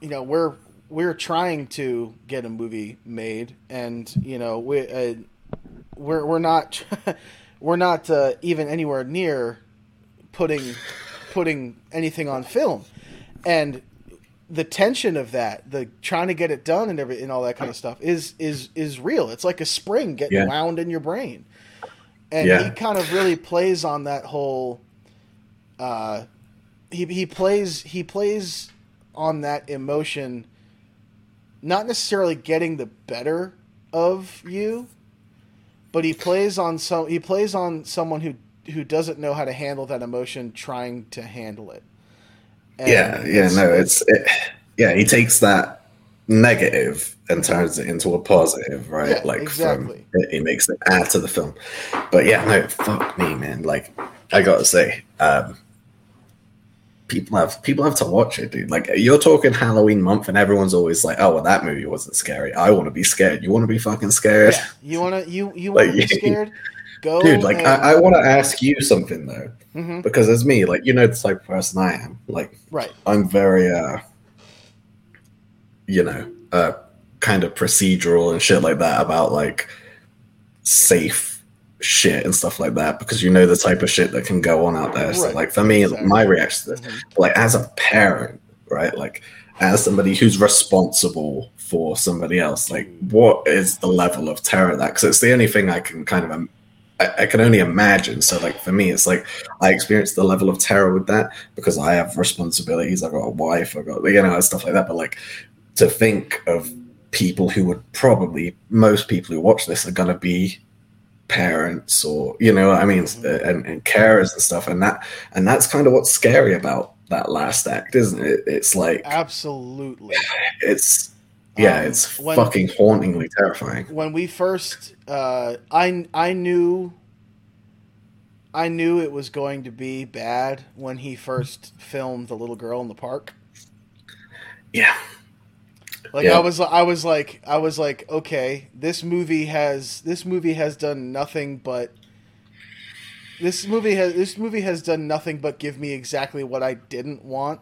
you know we're we're trying to get a movie made, and you know we uh, we're we're not we're not uh, even anywhere near putting putting anything on film, and the tension of that, the trying to get it done and every and all that kind of stuff is is is real. It's like a spring getting Yeah. wound in your brain, and Yeah. he kind of really plays on that whole. Uh, he he plays he plays on that emotion, not necessarily getting the better of you, but he plays on some he plays on someone who who doesn't know how to handle that emotion, trying to handle it. And yeah, yeah, no, it's it, yeah. He takes that negative and turns it into a positive, right? Yeah, like exactly. from he makes it add to the film. But yeah, no, fuck me, man. Like I gotta say, um, people have people have to watch it, dude. Like you're talking Halloween month, and everyone's always like, "Oh, well, that movie wasn't scary. I want to be scared. You want to be fucking scared, Yeah, you wanna you you Like, wanna be scared? Go, dude?" Like and- I, I want to ask you something though, Mhm. because as me, like you know, the type of person I am. Like right. I'm very, uh, you know, uh, kind of procedural and shit like that about like safe shit and stuff like that because you know the type of shit that can go on out there. So, like for me, Exactly. my reaction to this, Mhm. like as a parent, right? Like as somebody who's responsible for somebody else, like what is the level of terror that? Because it's the only thing I can kind of. Um, I, I can only imagine. So, like for me, it's like I experienced the level of terror with that because I have responsibilities. I've got a wife. I've got you know stuff like that. But like to think of people who would probably most people who watch this are going to be parents or you know I mean Mhm. and, and carers and stuff and that and that's kind of what's scary about that last act isn't it it's like Absolutely. it's yeah Um, it's when- fucking hauntingly terrifying when we first uh, I I knew I knew it was going to be bad when he first filmed the little girl in the park. yeah Like Yeah. I was I was like I was like okay, this movie has this movie has done nothing but this movie has this movie has done nothing but give me exactly what I didn't want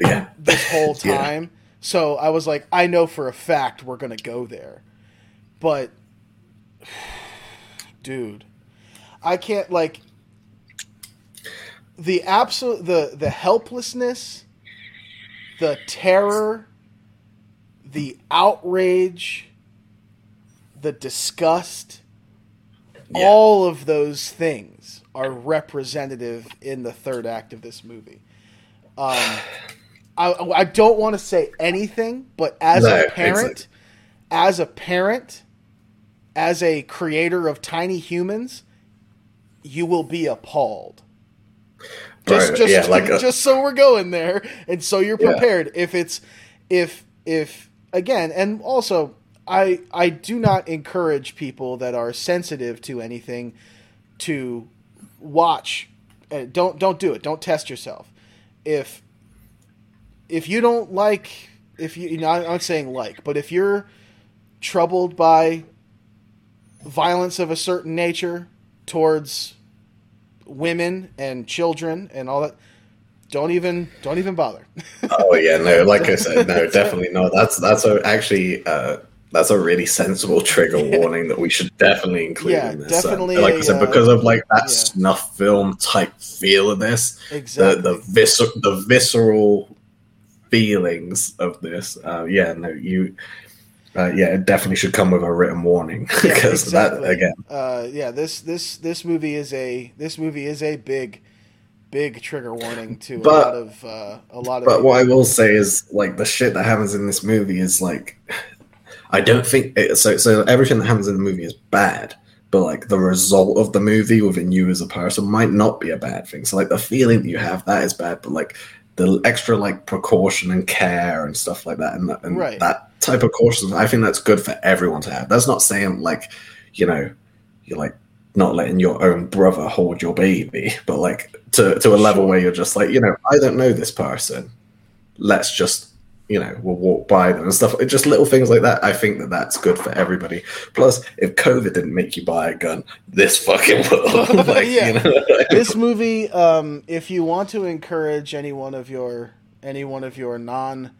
yeah this whole Yeah. time. So I was like, I know for a fact we're gonna go there, but dude, I can't like the absolute the the helplessness, the terror, the outrage, the disgust. Yeah. All of those things are representative in the third act of this movie. Um, I, I don't want to say anything, but as No, a parent, exactly. as a parent, as a creator of tiny humans, you will be appalled. Just, Right, just, yeah, like a- just so we're going there, and so you're Yeah. prepared. If it's, if, if again, and also, I, I do not encourage people that are sensitive to anything to watch. Uh, don't, don't do it. Don't test yourself. If, if you don't like, if you, you know, I'm not saying like, but if you're troubled by violence of a certain nature towards women and children and all that don't even don't even bother oh yeah no like i said no definitely no that's that's a, actually uh that's a really sensible trigger warning that we should definitely include Yeah, in this. Um, definitely like I a, said, uh, because of like that yeah. snuff film type feel of this, exactly the the the visceral feelings of this. Uh, yeah, no, you. Uh, yeah, it definitely should come with a written warning Yeah, because exactly. that again. uh yeah this this this movie is a this movie is a big big trigger warning to a lot of uh a lot of But people. what I will say is, like, the shit that happens in this movie is like, I don't think it, so. So everything that happens in the movie is bad, but like the result of the movie within you as a person might not be a bad thing. So like the feeling that you have that is bad, but like the extra like precaution and care and stuff like that, and, and Right. that type of caution, I think that's good for everyone to have. That's not saying like, you know, you're like not letting your own brother hold your baby, but like to to a level where you're just like, you know, I don't know this person. Let's just, you know, we'll walk by them and stuff. Just little things like that. I think that that's good for everybody. Plus, if COVID didn't make you buy a gun, this fucking will. like, Yeah. know, this movie um if you want to encourage any one of your any one of your non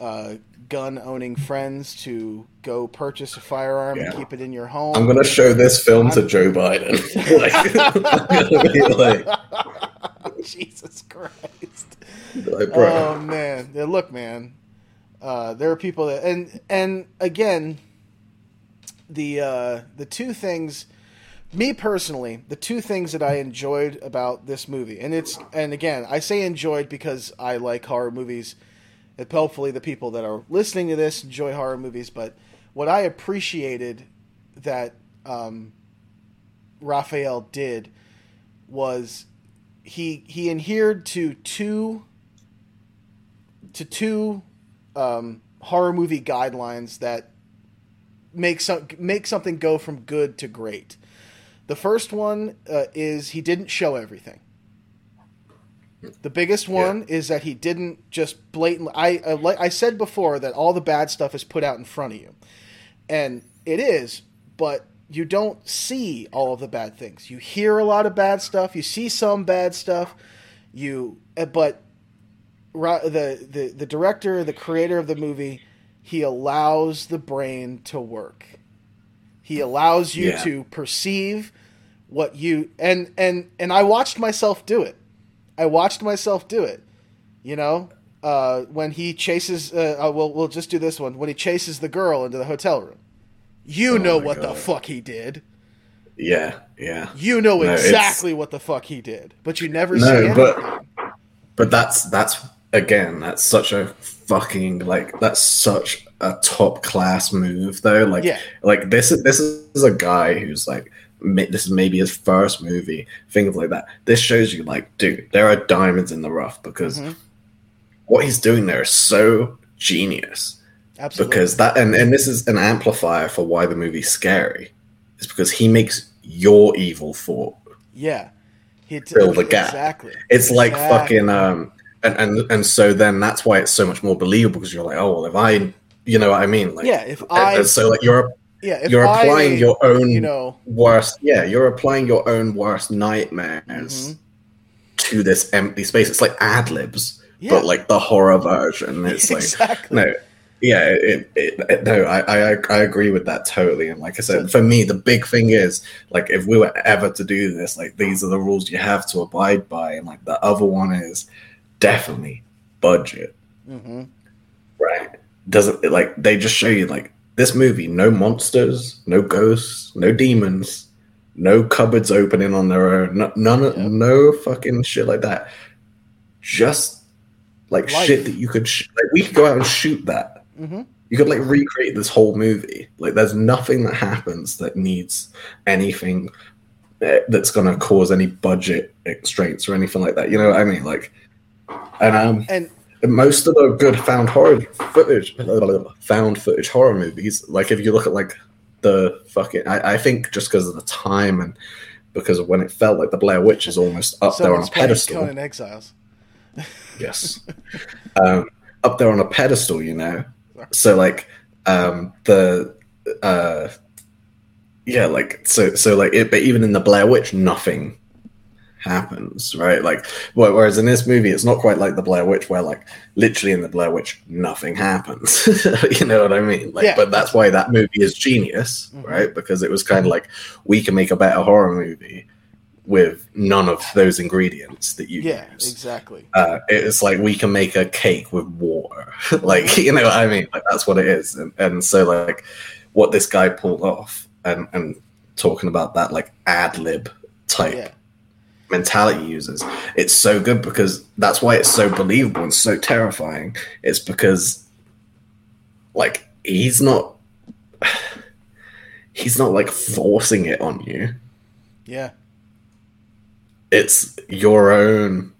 uh gun owning friends to go purchase a firearm and keep it in your home I'm gonna show this film to Joe Biden. like, I'm gonna be like, Christ. Like. Oh man, yeah, look, man. Uh, there are people that, and and again, the uh, the two things, me personally, the two things that I enjoyed about this movie, and it's and again, I say enjoyed because I like horror movies. And hopefully, the people that are listening to this enjoy horror movies. But what I appreciated that um, Raphael did was he he adhered to two to two um, horror movie guidelines that make some make something go from good to great. The first one uh, is he didn't show everything. The biggest one is that he didn't just blatantly. I like I said before that all the bad stuff is put out in front of you, and it is, but you don't see all of the bad things. You hear a lot of bad stuff. You see some bad stuff. You, uh, but the the the director, the creator of the movie, he allows the brain to work. He allows you Yeah. to perceive what you and and and I watched myself do it. I watched myself do it. You know, uh, when he chases, uh, uh, we'll we'll just do this one. When he chases the girl into the hotel room, you Oh know my what the fuck he did. Yeah, yeah. You know No, it's- exactly what the fuck he did, but you never see No, anything. but but that's that's again that's such a fucking like that's such a top class move though. Like Yeah. like this is this is a guy who's like this is maybe his first movie, things like that. This shows you like, dude, there are diamonds in the rough because Mhm. what he's doing there is so genius. Absolutely. because that and, and this is an amplifier for why the movie's scary is because he makes your evil thought yeah, he t- Fill the gap. Exactly. it's like fucking um and, and and so then that's why it's so much more believable because you're like oh well if i you know what i mean like yeah, if I so like you're yeah if you're I, applying your own you know worst yeah you're applying your own worst nightmares Mhm. to this empty space it's like ad libs yeah but like the horror version it's like exactly no yeah it, it, no I, I i agree with that totally. And like i said for me the big thing is like if we were ever to do this like these are the rules you have to abide by. And like the other one is definitely budget. Hmm right? Doesn't like they just show you like this movie no monsters no ghosts no demons no cupboards opening on their own no, none Yep. no fucking shit like that. Just like Life. shit that you could sh- like we could go out and shoot that hmm you could like recreate this whole movie. Like there's nothing that happens that needs anything uh, that's going to cause any budget constraints or anything like that. You know what i mean? Like and um and most of the good found horror footage found footage horror movies like if you look at like the fucking i, I think just because of the time and because of when it felt like the blair witch is almost up there on a pedestal. Conan Exiles. yes. Um up there on a pedestal you know so like um the uh yeah like so so like it but even in the blair witch nothing happens right like whereas in this movie it's not quite like the blair witch where like literally in the blair witch nothing happens you know what i mean like Yeah. but that's why that movie is genius Mhm. right because it was kind of like we can make a better horror movie with none of those ingredients that you Yeah, use exactly. uh, it's like we can make a cake with water. like, you know what I mean? Like, that's what it is. And, and so, like, what this guy pulled off and, and talking about that, like, ad lib type Yeah, mentality uses, it's so good because that's why it's so believable and so terrifying. It's because, like, he's not. He's not like forcing it on you. yeah, It's your own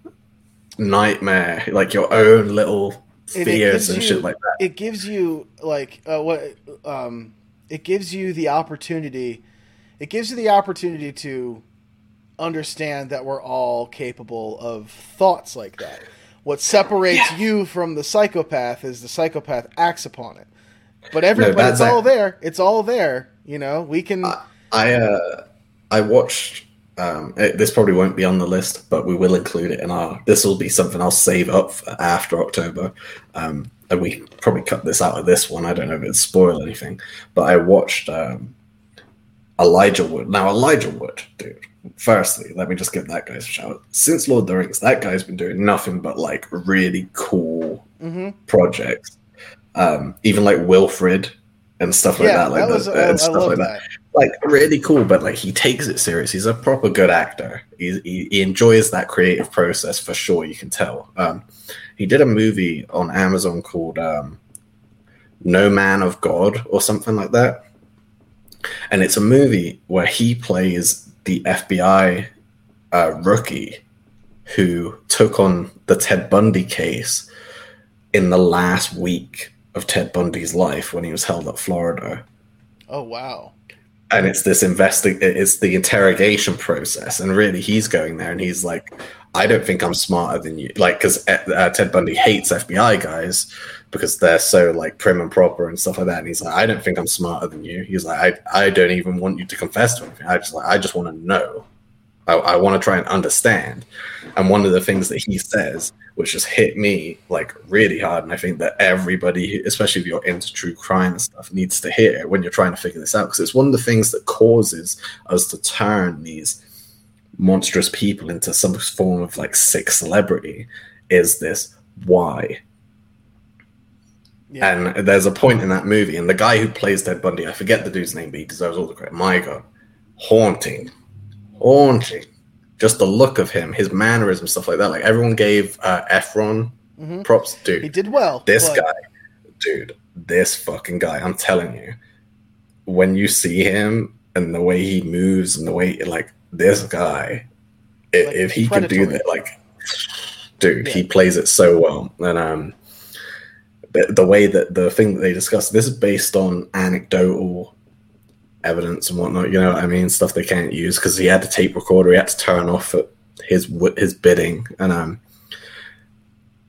nightmare, like your own little fears and you- shit like that. it gives you like uh, what um, it gives you the opportunity. It gives you the opportunity to understand that we're all capable of thoughts like that. What separates Yeah. you from the psychopath is the psychopath acts upon it. But everybody, that's it's all there. It's all there. You know, we can. I uh, I watched. Um, it, this probably won't be on the list, but we will include it in our. This will be something I'll save up for after October. Um, and we probably cut this out of this one. I don't know if it spoil anything, but I watched um, Elijah Wood. Now, Elijah Wood, dude. Firstly, let me just give that guy a shout. Since Lord of the Rings, that guy's been doing nothing but like really cool hmm projects. Um, even like Wilfred and stuff like yeah, that, like that was. the- I, I and stuff like that. that. Like really cool, but like he takes it serious. He's a proper good actor. He, he, he enjoys that creative process for sure. You can tell. Um, he did a movie on Amazon called um, No Man of God or something like that. And it's a movie where he plays the FBI uh, rookie who took on the Ted Bundy case in the last week of Ted Bundy's life when he was held at Florida. Oh wow. And it's this investi- it's the interrogation process, and really he's going there and he's like, I don't think I'm smarter than you, like because uh, Ted Bundy hates FBI guys because they're so like prim and proper and stuff like that. And he's like, I don't think I'm smarter than you. He's like, I, I don't even want you to confess to anything. I just like, I just want to know. I, I want to try and understand. And one of the things that he says, which just hit me like really hard, and I think that everybody, especially if you're into true crime and stuff, needs to hear when you're trying to figure this out, because it's one of the things that causes us to turn these monstrous people into some form of like sick celebrity. Is this why? Yeah. And there's a point in that movie, and the guy who plays Ted Bundy, I forget the dude's name, but he deserves all the credit. My God, haunting, haunting. Just the look of him, his mannerism, stuff like that. Like everyone gave uh, Efron Mhm. props, dude. he did well. This but- guy, dude, this fucking guy. I'm telling you, when you see him and the way he moves and the way, like this guy, Like, if he could do that, like, dude, he plays it so well. And um, the, the way that the thing that they discussed, this is based on anecdotal evidence and whatnot. You know what I mean? Stuff they can't use because he had a tape recorder. He had to turn off at his his bidding, and um,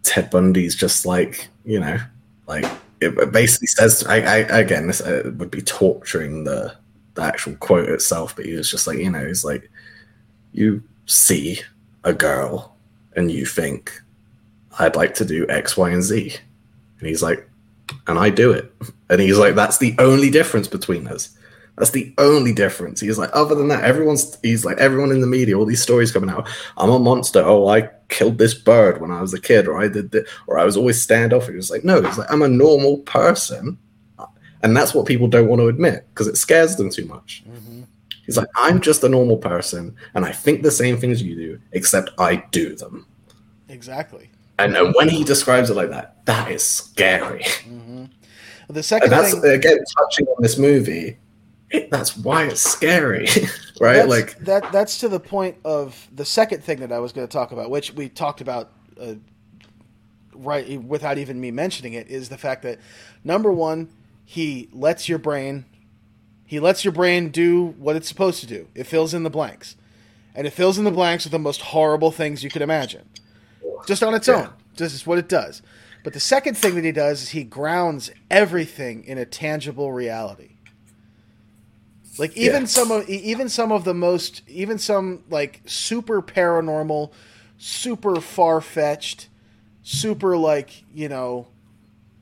Ted Bundy's just like you know, like it basically says. I, I again, this uh, would be torturing the the actual quote itself, but he was just like, you know, he's like, you see a girl and you think, I'd like to do X, Y, and Z, and he's like, and I do it, and he's like, that's the only difference between us. That's the only difference. He's like, other than that, everyone's. He's like, everyone in the media, all these stories coming out. I'm a monster. Oh, I killed this bird when I was a kid, or I did this, or I was always standoff. He was like, no, he's like, I'm a normal person, and that's what people don't want to admit because it scares them too much. Mhm. He's like, I'm just a normal person, and I think the same things you do, except I do them. Exactly. And, and when he describes it like that, that is scary. hmm The second And that's thing, again touching on this movie. It, that's why it's scary, right? that's, like, that that's to the point of the second thing that I was going to talk about, which we talked about uh, right without even me mentioning it, is the fact that number one, he lets your brain, he lets your brain do what it's supposed to do. It fills in the blanks, and it fills in the blanks with the most horrible things you could imagine, just on its Yeah. own. This is what it does. But the second thing that he does is he grounds everything in a tangible reality. Like even Yeah. some of even some of the most even some like super paranormal, super far fetched, super like you know,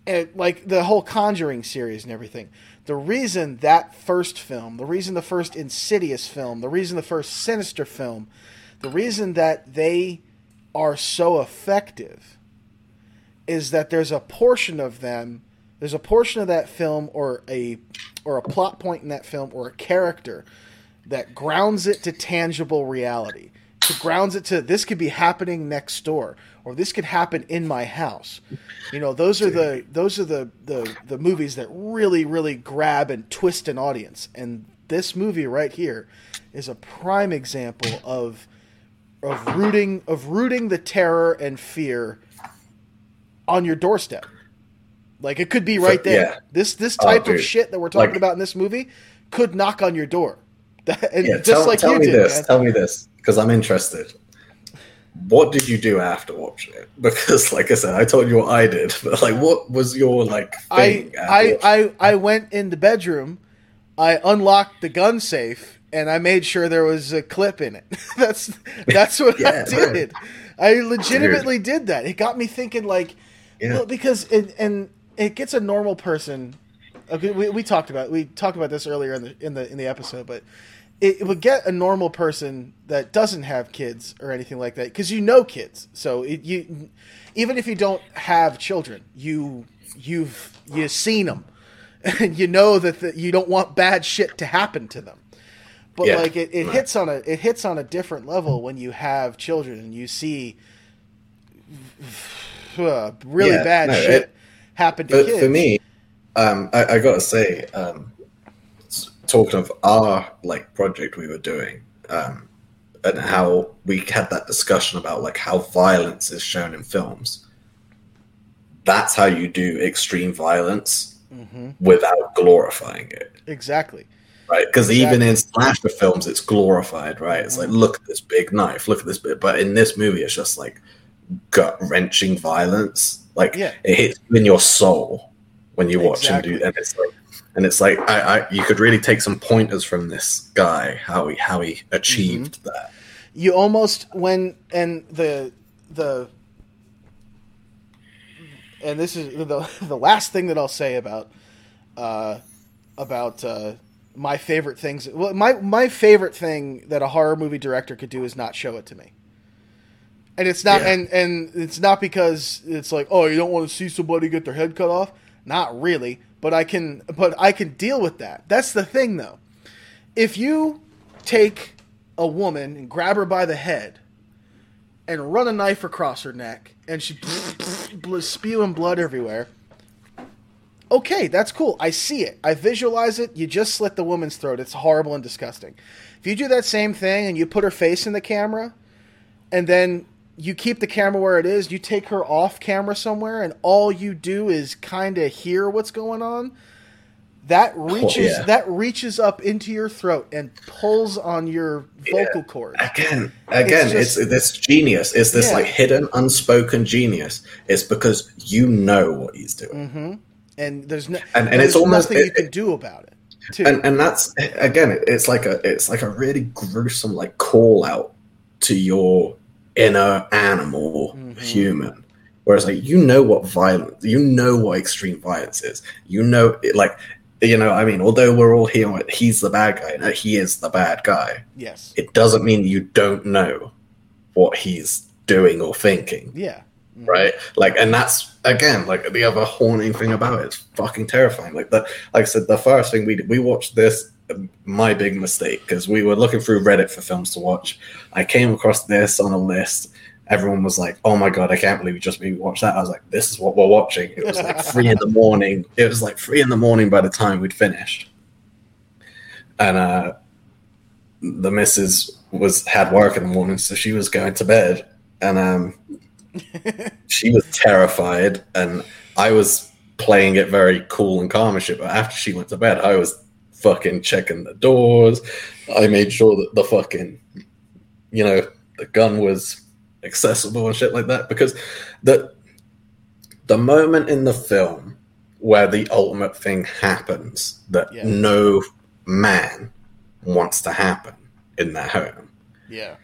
and like the whole Conjuring series and everything. The reason that first film, the reason the first Insidious film, the reason the first Sinister film, the reason that they are so effective is that there's a portion of them there's a portion of that film or a or a plot point in that film or a character that grounds it to tangible reality to grounds it to this could be happening next door or this could happen in my house you know those are the those are the the, the movies that really really grab and twist an audience and this movie right here is a prime example of of rooting of rooting the terror and fear on your doorstep. Like it could be right there. yeah. This this Oh, type of shit that we're talking Like- about in this movie could knock on your door. and yeah, just tell, like tell you me did. this. man. Tell me this because I'm interested. What did you do after watching it? Because, like I said, I told you what I did, but like, what was your like I I. I I went in the bedroom, I unlocked the gun safe, and I made sure there was a clip in it. that's that's what Yeah, I did. I legitimately did that. It got me thinking like Yeah. well, because it, and it gets a normal person Okay, we, we talked about we talked about this earlier in the in the in the episode, but it, it would get a normal person that doesn't have kids or anything like that because you know kids. So it, you even if you don't have children, you you've you've seen them, and you know that the, you don't want bad shit to happen to them. But Yeah. like it, it hits on a it hits on a different level when you have children and you see uh, really Yeah, bad no, shit it- happen to But kids. for me, um, I, I gotta say, um, talking of our like project we were doing, um, and how we had that discussion about like how violence is shown in films. That's how you do extreme violence hmm without glorifying it, Exactly. right? Because even in slasher films, it's glorified, right? It's like, look at this big knife, look at this bit. But in this movie, it's just like gut wrenching violence. Like Yeah. it hits you in your soul when you watch Exactly. him do, and it's like, and it's like, I, I, you could really take some pointers from this guy how he how he achieved that. you almost when and the the and this is the the last thing that I'll say about uh about uh my favorite things well my my favorite thing that a horror movie director could do is not show it to me and it's not Yeah. and and it's not because it's like oh you don't want to see somebody get their head cut off. Not really. But i can but i can deal with that. That's the thing though. If you take a woman and grab her by the head and run a knife across her neck and she spewing blood everywhere okay that's cool. I see it. I visualize it. You just slit the woman's throat. It's horrible and disgusting. If you do that same thing and you put her face in the camera and then you keep the camera where it is you take her off camera somewhere and all you do is kind of hear what's going on that reaches yeah. that reaches up into your throat and pulls on your vocal cords Again, again, It's it's, this genius. It's this Yeah. like hidden, unspoken genius. It's because you know what he's doing. hmm and there's no And- and there's it's almost- nothing you it- can do about it too. and and that's again it's like a it's like a really gruesome like call out to your inner animal Mhm. human whereas like you know what violence you know what extreme violence is you know it, like you know i mean although we're all here he's the bad guy no, he is the bad guy yes it doesn't mean you don't know what he's doing or thinking yeah Mhm. right? Like, and that's again like the other haunting thing about it. It's fucking terrifying. Like the, like I said, the first thing we did, we watched this. My big mistake because we were looking through Reddit for films to watch. I came across this on a list. Everyone was like, "Oh my god, I can't believe we just we watched that." I was like, "This is what we're watching." It was like three in the morning. It was like three in the morning by the time we'd finished, and uh, the missus was had work in the morning, so she was going to bed, and um, she was terrified, and I was playing it very cool and calm and shit. But after she went to bed, I was fucking checking the doors. I made sure that the fucking, you know, the gun was accessible and shit like that because the the moment in the film where the ultimate thing happens that Yeah. no man wants to happen in their home yeah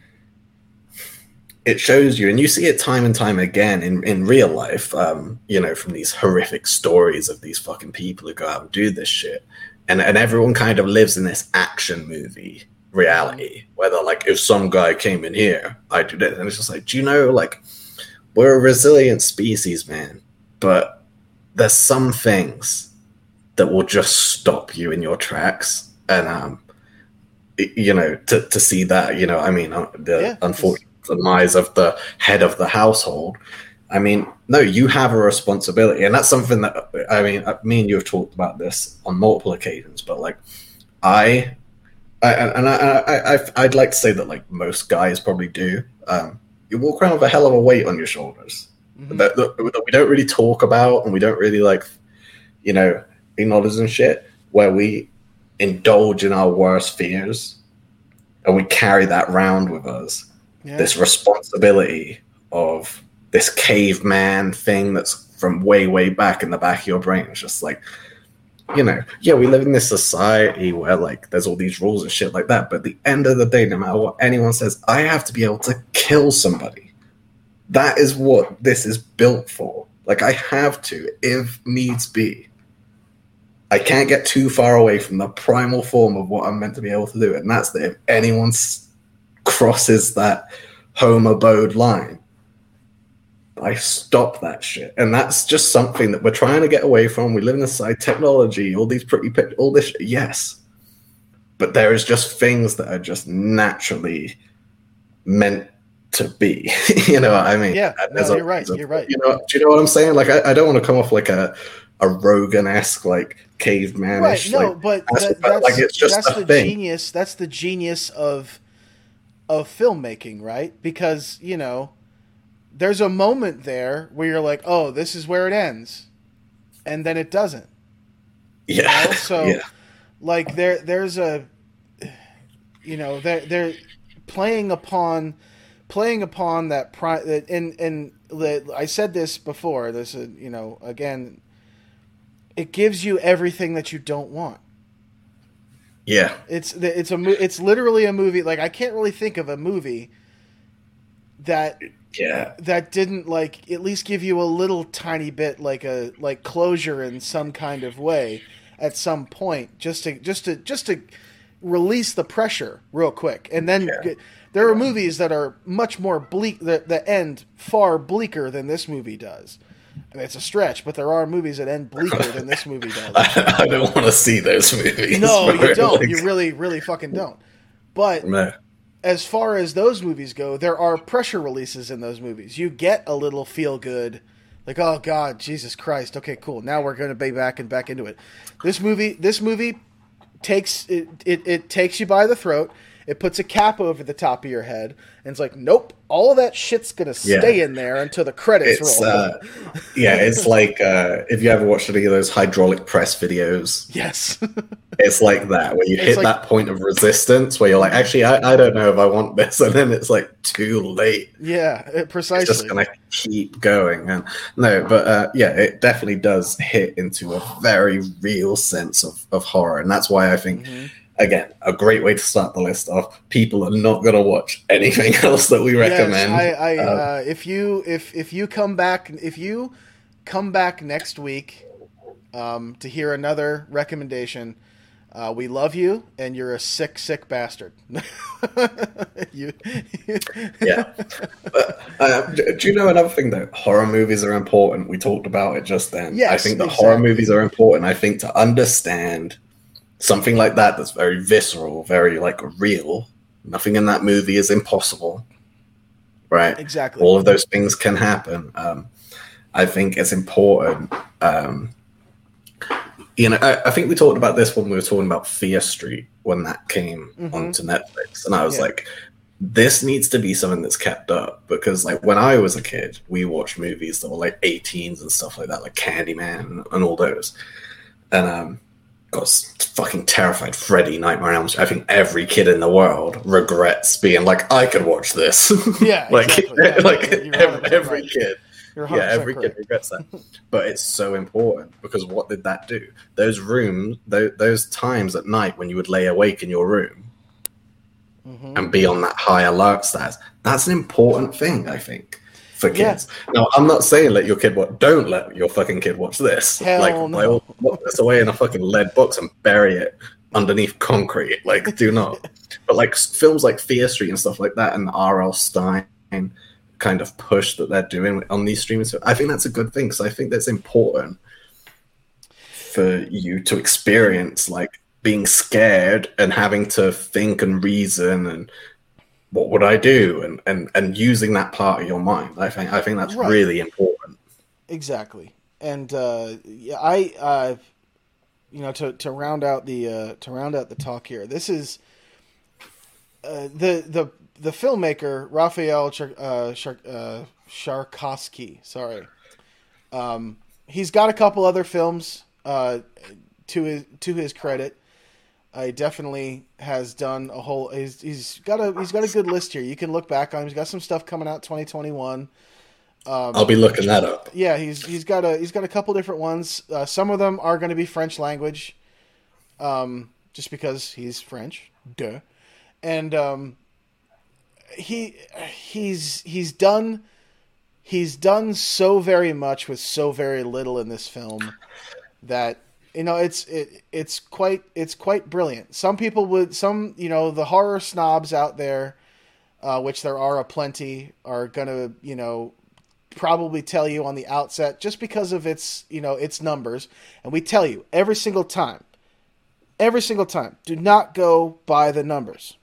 it shows you, and you see it time and time again in, in real life, um, you know, from these horrific stories of these fucking people who go out and do this shit. And, and everyone kind of lives in this action movie reality where they're like, if some guy came in here, I'd do this. And it's just like, do you know, like, we're a resilient species, man, but there's some things that will just stop you in your tracks. And, um, you know, to, to see that, you know, I mean, uh, the Yeah, unfortunate demise of the head of the household. I mean, no, you have a responsibility, and that's something that I mean, uh, me and you have talked about this on multiple occasions. But like, I, I and I, I, I I'd like to say that like most guys probably do. Um, you walk around with a hell of a weight on your shoulders Mhm. that, that, that we don't really talk about, and we don't really like, you know, acknowledge and shit. Where we indulge in our worst fears, and we carry that round with us yeah this responsibility of this caveman thing that's from way way back in the back of your brain. It's just like you know yeah we live in this society where like there's all these rules and shit like that but at the end of the day no matter what anyone says i have to be able to kill somebody. That is what this is built for. Like i have to if needs be. I can't get too far away from the primal form of what I'm meant to be able to do, and that's that if anyone crosses that home abode line, I stop that shit. And that's just something that we're trying to get away from. We live in a side technology, all these pretty pic- all this shit, yes. But there is just things that are just naturally meant to be. you know what I mean? Yeah, no, you're right, you're right. You know, do you know what I'm saying? Like, I, I don't want to come off like a a Rogan esque like caveman right no like, but that's that, that's, like, it's just that's the thing. genius that's the genius of of filmmaking right because you know there's a moment there where you're like oh this is where it ends and then it doesn't yeah. know? So- yeah. like there there's a you know they're they're playing upon playing upon that pri- that and and the, I said this before this is you know again it gives you everything that you don't want Yeah. it's the- it's a it's literally a movie like I can't really think of a movie that Yeah. that didn't like at least give you a little tiny bit like a like closure in some kind of way at some point just to just to just to release the pressure real quick and then Yeah. there are movies that are much more bleak the, the end far bleaker than this movie does I mean, it's a stretch but there are movies that end bleaker than this movie does I, I don't want to see those movies. no you don't Like, you really really fucking don't but. As far as those movies go, there are pressure releases in those movies. You get a little feel good, like oh god, Jesus Christ. Okay, cool. Now we're going to be back and back into it. This movie, this movie takes it, it, it takes you by the throat. It puts a cap over the top of your head, and it's like, nope, all of that shit's gonna Yeah. stay in there until the credits It's roll. uh, yeah, it's like uh, if you ever watched any of those hydraulic press videos, yes, it's like that where you It's hit like- that point of resistance where you're like, actually, I, I don't know if I want this, and then it's like too late. yeah, it- It's precisely. just gonna keep going, and no, but uh, yeah, it definitely does hit into a very real sense of, of horror, and that's why I think. Mhm. Again, a great way to start the list off. People are not going to watch anything else that we recommend. Yes, I, I Uh, uh, if you if if you come back if you come back next week um, to hear another recommendation, uh, we love you and you're a sick sick bastard. you, yeah. But, uh, do you know another thing though? Horror movies are important. We talked about it just then. Yes, I think that horror movies are important. I think to understand something like that that's very visceral, very like real. Nothing in that movie is impossible. Right? exactly. All of those things can happen. Um, I think it's important. Um, you know, I, I think we talked about this when we were talking about Fear Street when that came Mhm. onto Netflix, and I was Yeah. like, this needs to be something that's kept up because, like, when I was a kid, we watched movies that were like 18s and stuff like that, like Candyman and, and all those, and um, got fucking terrified. Freddy, Nightmare on Elm Street. I think every kid in the world regrets being like, I could watch this. Yeah, like, exactly. Yeah, like you're every, 100% every right. kid yeah, 100% every correct. kid regrets that. But it's so important because what did that do? Those rooms, those, those times at night when you would lay awake in your room Mhm. and be on that high alert status, that's an important thing, I think, for Yeah. kids. Now, I'm not saying let your kid watch, don't let your fucking kid watch this. Hell like, no. lock this away in a fucking lead box and bury it underneath concrete. Like, do not. but like films like Fear Street and stuff like that and R.L. Stine kind of push that they're doing on these streaming so I think that's a good thing because I think that's important for you to experience like being scared and having to think and reason and what would I do and and and using that part of your mind. I think I think that's Right. really important. Exactly, and uh, yeah, I, uh, you know, to, to round out the uh, to round out the talk here, this is uh, the the the filmmaker Raphael Char- uh, Char- uh, Sharkovsky. Sorry, um, he's got a couple other films uh, to his to his credit. He definitely has done a whole. He's, he's got a he's got a good list here. You can look back on. him. He's got some stuff coming out twenty twenty one. Um, I'll be looking that up. yeah, he's he's got a he's got a couple different ones. Uh, some of them are going to be French language, um, just because he's French, duh. And um, he he's he's done he's done so very much with so very little in this film that You know, it's it, it's quite it's quite brilliant. Some people would some you know the horror snobs out there, uh, which there are a plenty, are gonna you know probably tell you on the outset just because of its you know its numbers, and we tell you every single time, every single time, do not go by the numbers.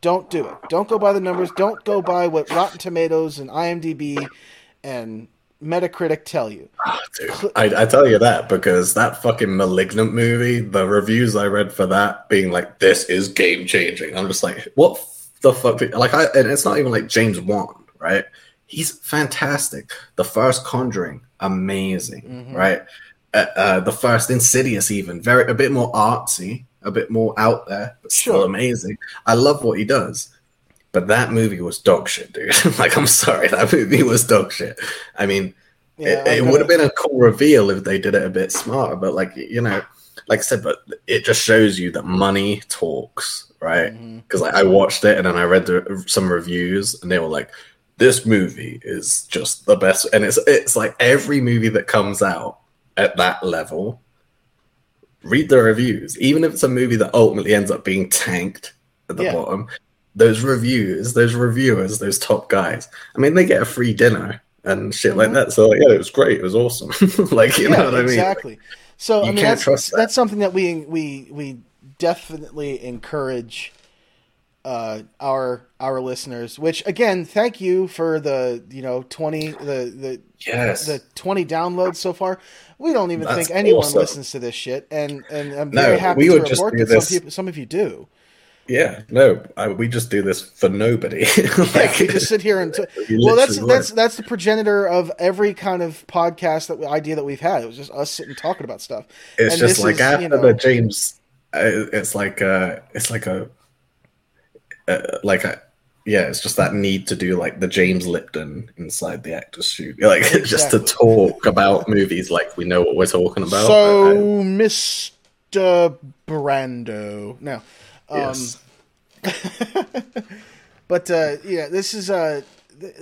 Don't do it. Don't go by the numbers. Don't go by what Rotten Tomatoes and IMDb and Metacritic tell you. Oh, dude, I, I, tell you that because that fucking malignant movie, the reviews I read for that being like, this is game changing. I'm just like, what the fuck? Like, I, and it's not even like James Wan, right? He's fantastic. The first Conjuring, amazing, mm-hmm. right? Uh, uh, the first Insidious, even very a bit more artsy, a bit more out there, but still amazing. I love what he does. But that movie was dog shit, dude. like, I'm sorry, that movie was dog shit. I mean, yeah, it, it would have been a cool reveal if they did it a bit smarter. But like, you know, like I said, but it just shows you that money talks, right? Because mm-hmm. like, I watched it and then I read the, some reviews, and they were like, "This movie is just the best." And it's it's like every movie that comes out at that level read the reviews, even if it's a movie that ultimately ends up being tanked at the yeah. bottom those reviews, those reviewers, those top guys. I mean, they get a free dinner and shit mm-hmm. like that. So like, yeah, it was great. It was awesome. like you yeah, know what I mean? Exactly. So you I mean, that's that. that's something that we we we definitely encourage uh, our our listeners. Which again, thank you for the you know twenty the the yes the twenty downloads so far. We don't even that's think anyone awesome. listens to this shit, and and I'm very no, happy to report that some people some of you do. Yeah, no, I, we just do this for nobody. like, yeah, we just sit here and t- well, that's that's that's the progenitor of every kind of podcast that we, idea that we've had. It was just us sitting talking about stuff. It's and just like is, after you know, the James, uh, it's like uh it's like a, uh, like a yeah, it's just that need to do like the James Lipton inside the actors shoot, like exactly. just to talk about movies like we know what we're talking about. So, Mister Brando, no. Yes. Um, but uh, yeah, this is uh, th-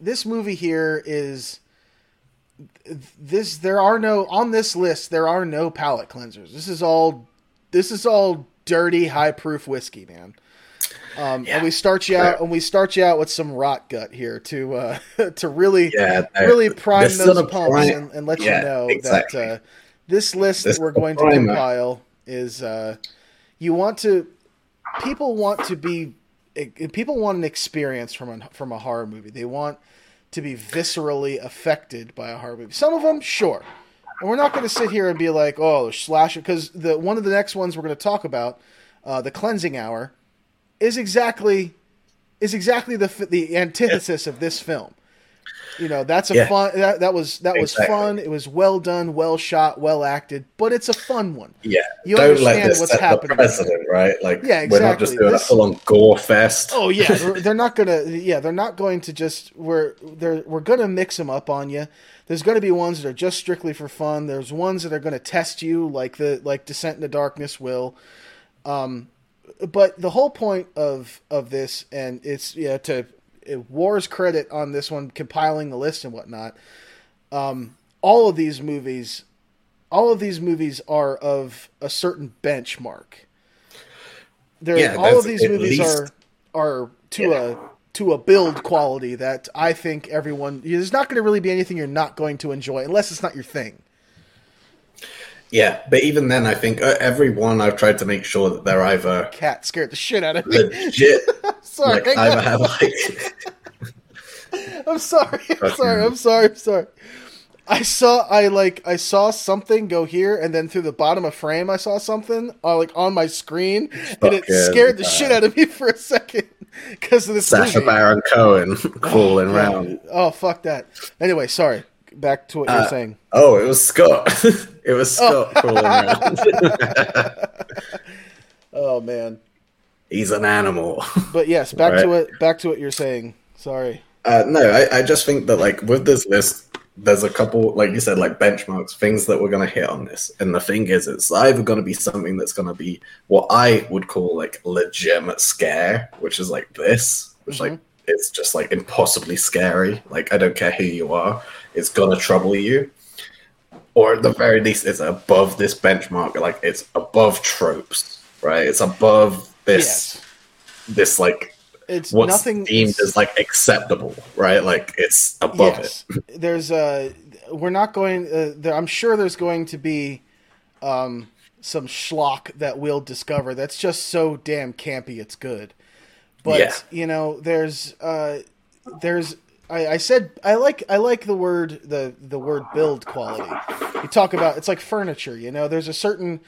this movie here is this. There are no on this list. There are no palate cleansers. This is all. This is all dirty, high proof whiskey, man. Um, yeah. And we start you out, and we start you out with some rot gut here to uh, to really, yeah, really prime those pumps. And, and, let yeah, you know exactly. that uh, this list this that we're going to compile is uh, you want to people want to be people want an experience from a from a horror movie. They want to be viscerally affected by a horror movie. Some of them, sure. And we're not going to sit here and be like, "Oh, slasher," because the one of the next ones we're going to talk about, uh, the cleansing hour, is exactly is exactly the the antithesis of this film. You know, that's a yeah. fun. That, that was that was fun. It was well done, well shot, well acted. But it's a fun one. Yeah, you Don't understand what's happening. Precedent, right? Like, yeah, exactly. We're not just doing this, a full on gore fest. Oh yeah, they're not gonna. Yeah, they're not going to just. We're they're we're gonna mix them up on you. There's going to be ones that are just strictly for fun. There's ones that are going to test you, like the like Descent into Darkness will. Um, but the whole point of of this, and it's yeah to War's credit on this one, compiling the list and whatnot. Um, all of these movies, all of these movies are of a certain benchmark. There, yeah, all of these movies least... are are to yeah. a to a build quality that I think everyone. There's not going to really be anything you're not going to enjoy unless it's not your thing. Yeah, but even then, I think uh, every one I've tried to make sure that they're either cat scared the shit out of me. Legit, sorry, like either have like. I'm sorry. I'm sorry. I'm sorry. I'm sorry. I saw I like I saw something go here, and then through the bottom of frame, I saw something uh, like on my screen, and it scared the uh, shit out of me for a second because of this. Sacha movie. Baron Cohen crawling oh, around. Oh fuck that. Anyway, sorry back to what you're uh, saying. Oh, it was Scott. it was oh. Scott oh. oh man, he's an animal. But yes, back right? to what back to what you're saying. Sorry. Uh, no, I, I just think that like with this list, there's a couple, like you said, like benchmarks, things that we're going to hit on this. And the thing is, it's either going to be something that's going to be what I would call like legitimate scare, which is like this, which mm-hmm. like it's just like impossibly scary. Like I don't care who you are, it's gonna trouble you. or at the very least, it's above this benchmark. Like it's above tropes, right? It's above this Yes. this like It's what's nothing deemed as like acceptable, right? Like it's above yes. it. There's uh we're not going uh, there, I'm sure there's going to be um some schlock that we'll discover that's just so damn campy it's good. But Yeah. you know, there's uh there's I, I said I like I like the word the the word build quality. You talk about it's like furniture, you know. There's a certain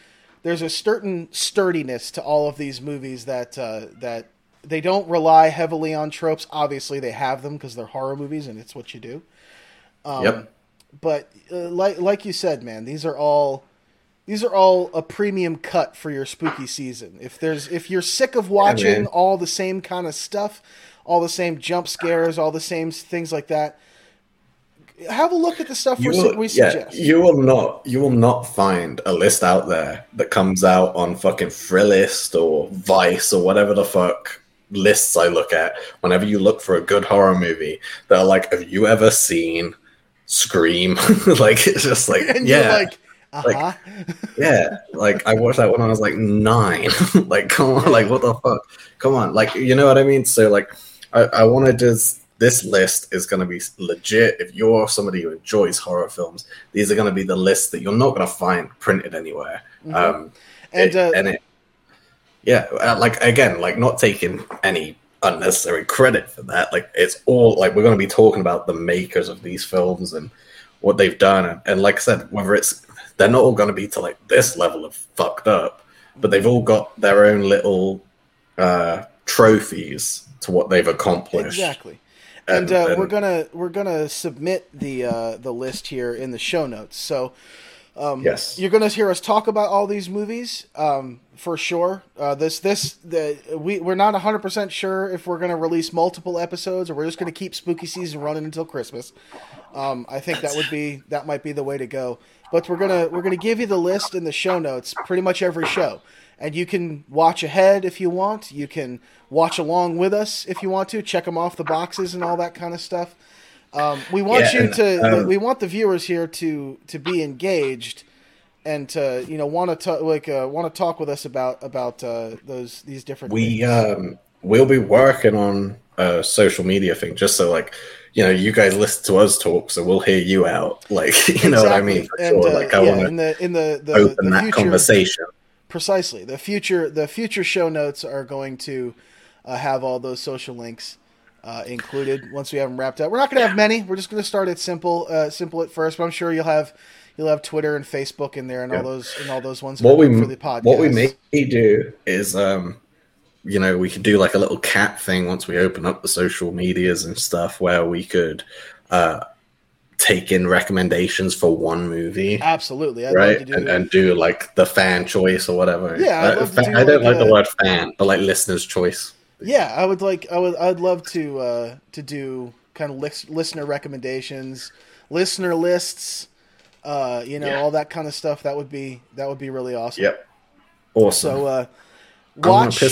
there's a certain sturdiness to all of these movies that uh, that they don't rely heavily on tropes. Obviously, they have them because they're horror movies and it's what you do. Um, yep. But uh, like like you said, man, these are all these are all a premium cut for your spooky season. If there's if you're sick of watching man. all the same kind of stuff, all the same jump scares, all the same things like that, have a look at the stuff You will, we yeah, suggest. you will not you will not find a list out there that comes out on fucking Thrillist or Vice or whatever the fuck lists I look at whenever you look for a good horror movie that are like, have you ever seen Scream? like it's just like and yeah. you're like, uh huh. like- yeah, like I watched that when I was like nine. like, come on, like what the fuck? Come on, like you know what I mean? So like, I, I wanted to. This list is going to be legit. If you're somebody who enjoys horror films, these are going to be the list that you're not going to find printed anywhere. Mhm. Um, and it- uh, and it, yeah, uh, like again, like not taking any unnecessary credit for that. Like it's all like we're going to be talking about the makers of these films and what they've done, and, and like I said, whether it's they're not all going to be to like this level of fucked up, but they've all got their own little uh, trophies to what they've accomplished. exactly. And, And- uh, and- we're gonna we're gonna submit the uh, the list here in the show notes. So um, Yes. you're gonna hear us talk about all these movies um, for sure. Uh, this this the we we're not 100 percent sure if we're gonna release multiple episodes or we're just gonna keep spooky season running until Christmas. Um, I think that would be that might be the way to go. But we're gonna we're gonna give you the list in the show notes pretty much every show, and you can watch ahead if you want. You can watch along with us if you want to. Check them off the boxes and all that kind of stuff. Um, we want Yeah, you and, to um, we want the viewers here to to be engaged and to you know want to like uh, want to talk with us about about uh, those these different we things. um we'll be working on a social media thing just so like you know you guys listen to us talk so we'll hear you out. Like you know what i mean? For And, sure. uh, like i yeah, want in the in the the, open the that future, conversation. Precisely. The future the future show notes are going to uh, have all those social links uh, included. Once we have them wrapped up. We're not going to have many. We're just going to start it simple uh, simple at first, but I'm sure you'll have you'll have Twitter and Facebook in there and all those and all those ones what we for the podcast. what we may do is um you know we could do like a little cat thing once we open up the social medias and stuff where we could uh take in recommendations for one movie. Absolutely. I'd right? do and, and do like the fan choice or whatever. Yeah, Uh, love to fa- do i don't like like the word fan but like listener's choice Yeah, I would like. I would. I'd love to uh, to do kind of lis- listener recommendations, listener lists. Uh, you know, Yeah. all that kind of stuff. That would be that would be really awesome. yep awesome So uh, watch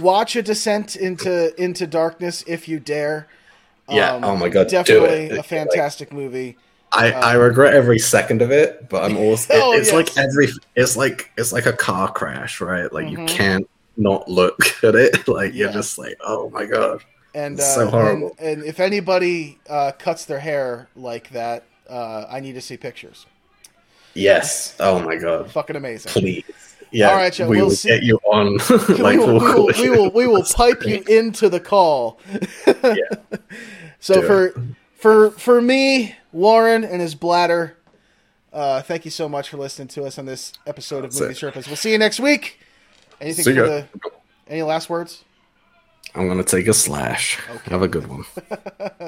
watch a descent into into darkness if you dare. Yeah, oh my God, do definitely it. a Like- fantastic movie. I, I regret every second of it, but I'm also Oh, it's yes. like every it's like it's like a car crash, right? Like Mhm. you can't not look at it. Like you're Yeah. just like, oh my god. And uh, so horrible. And, and if anybody uh, cuts their hair like that, uh, I need to see pictures. Yes. Oh my god. Fucking amazing. Please. Yeah. All right, Joe, we we'll will see- get you on. we, like will, we'll we, will, we will we will pipe you into the call. So Do for for for me, Warren and his bladder, uh, thank you so much for listening to us on this episode of That's Movie it. Sherpas. We'll see you next week. Anything See for ya. the any last words? I'm gonna take a slash. Have a good one.